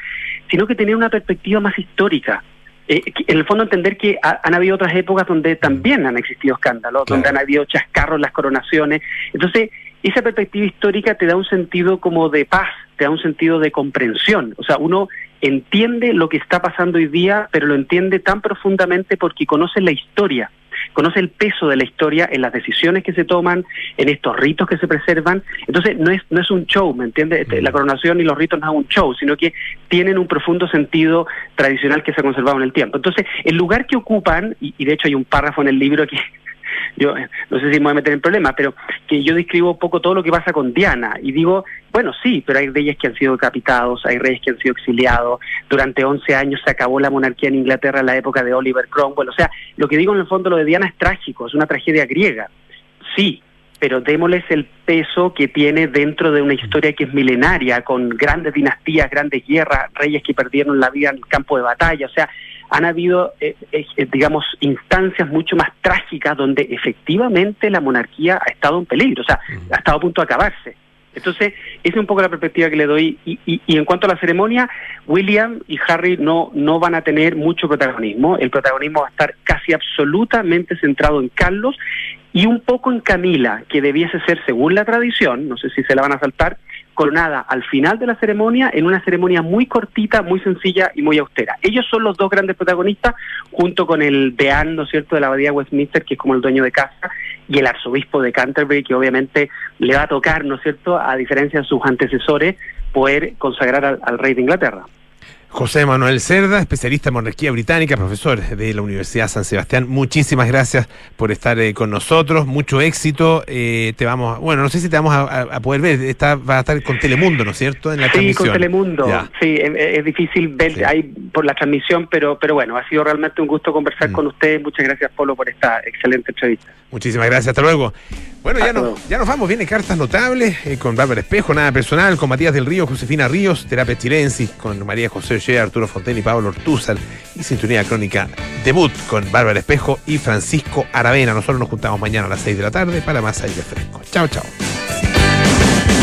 sino que tener una perspectiva más histórica. Eh, en el fondo entender que ha- han habido otras épocas donde también han existido escándalos, donde han habido chascarros las coronaciones. Entonces, esa perspectiva histórica te da un sentido como de paz, te da un sentido de comprensión. O sea, uno entiende lo que está pasando hoy día, pero lo entiende tan profundamente porque conoce la historia, conoce el peso de la historia en las decisiones que se toman, en estos ritos que se preservan. Entonces, no es, no es un show, ¿me entiendes? Este, La coronación y los ritos no es un show, sino que tienen un profundo sentido tradicional que se ha conservado en el tiempo. Entonces, el lugar que ocupan, y, y de hecho hay un párrafo en el libro que yo no sé si me voy a meter en problemas, pero que yo describo un poco todo lo que pasa con Diana. Y digo, bueno, sí, pero hay reyes que han sido decapitados, hay reyes que han sido exiliados, durante 11 años se acabó la monarquía en Inglaterra en la época de Oliver Cromwell, o sea, lo que digo en el fondo lo de Diana es trágico, es una tragedia griega, sí, pero démosles el peso que tiene dentro de una historia que es milenaria, con grandes dinastías, grandes guerras, reyes que perdieron la vida en el campo de batalla, o sea, han habido, eh, eh, eh, digamos, instancias mucho más trágicas donde efectivamente la monarquía ha estado en peligro, o sea, ha estado a punto de acabarse. Entonces, esa es un poco la perspectiva que le doy. Y, y- y en cuanto a la ceremonia, William y Harry no, no van a tener mucho protagonismo. El protagonismo va a estar casi absolutamente centrado en Carlos y un poco en Camila, que debiese ser, según la tradición, no sé si se la van a saltar, coronada al final de la ceremonia en una ceremonia muy cortita, muy sencilla y muy austera. Ellos son los dos grandes protagonistas, junto con el deán, ¿no es cierto?, de la abadía Westminster, que es como el dueño de casa, y el arzobispo de Canterbury, que obviamente le va a tocar, ¿no es cierto?, a diferencia de sus antecesores, poder consagrar al, al rey de Inglaterra. José Manuel Cerda, especialista en monarquía británica, profesor de la Universidad San Sebastián. Muchísimas gracias por estar eh, con nosotros. Mucho éxito. Eh, te vamos, bueno, no sé si te vamos a, a- a poder ver. Está, va a estar con Telemundo, ¿no es cierto? En la Sí, transmisión. con Telemundo. Ya. Sí, es, es difícil ver ahí por la transmisión, pero, pero bueno, ha sido realmente un gusto Mm. conversar con ustedes. Muchas gracias, Polo, por esta excelente entrevista. Muchísimas gracias, hasta luego. Bueno, ya, no, ya nos vamos, viene cartas notables eh, con Bárbara Espejo, nada personal, con Matías del Río, Josefina Ríos, Terapia Chilensis, con María José Ollea, Arturo Fontaine y Pablo Ortúzar, y Sintonía Crónica Debut con Bárbara Espejo y Francisco Aravena. Nosotros nos juntamos mañana a las 6 de la tarde para más aire fresco. Chao, chao.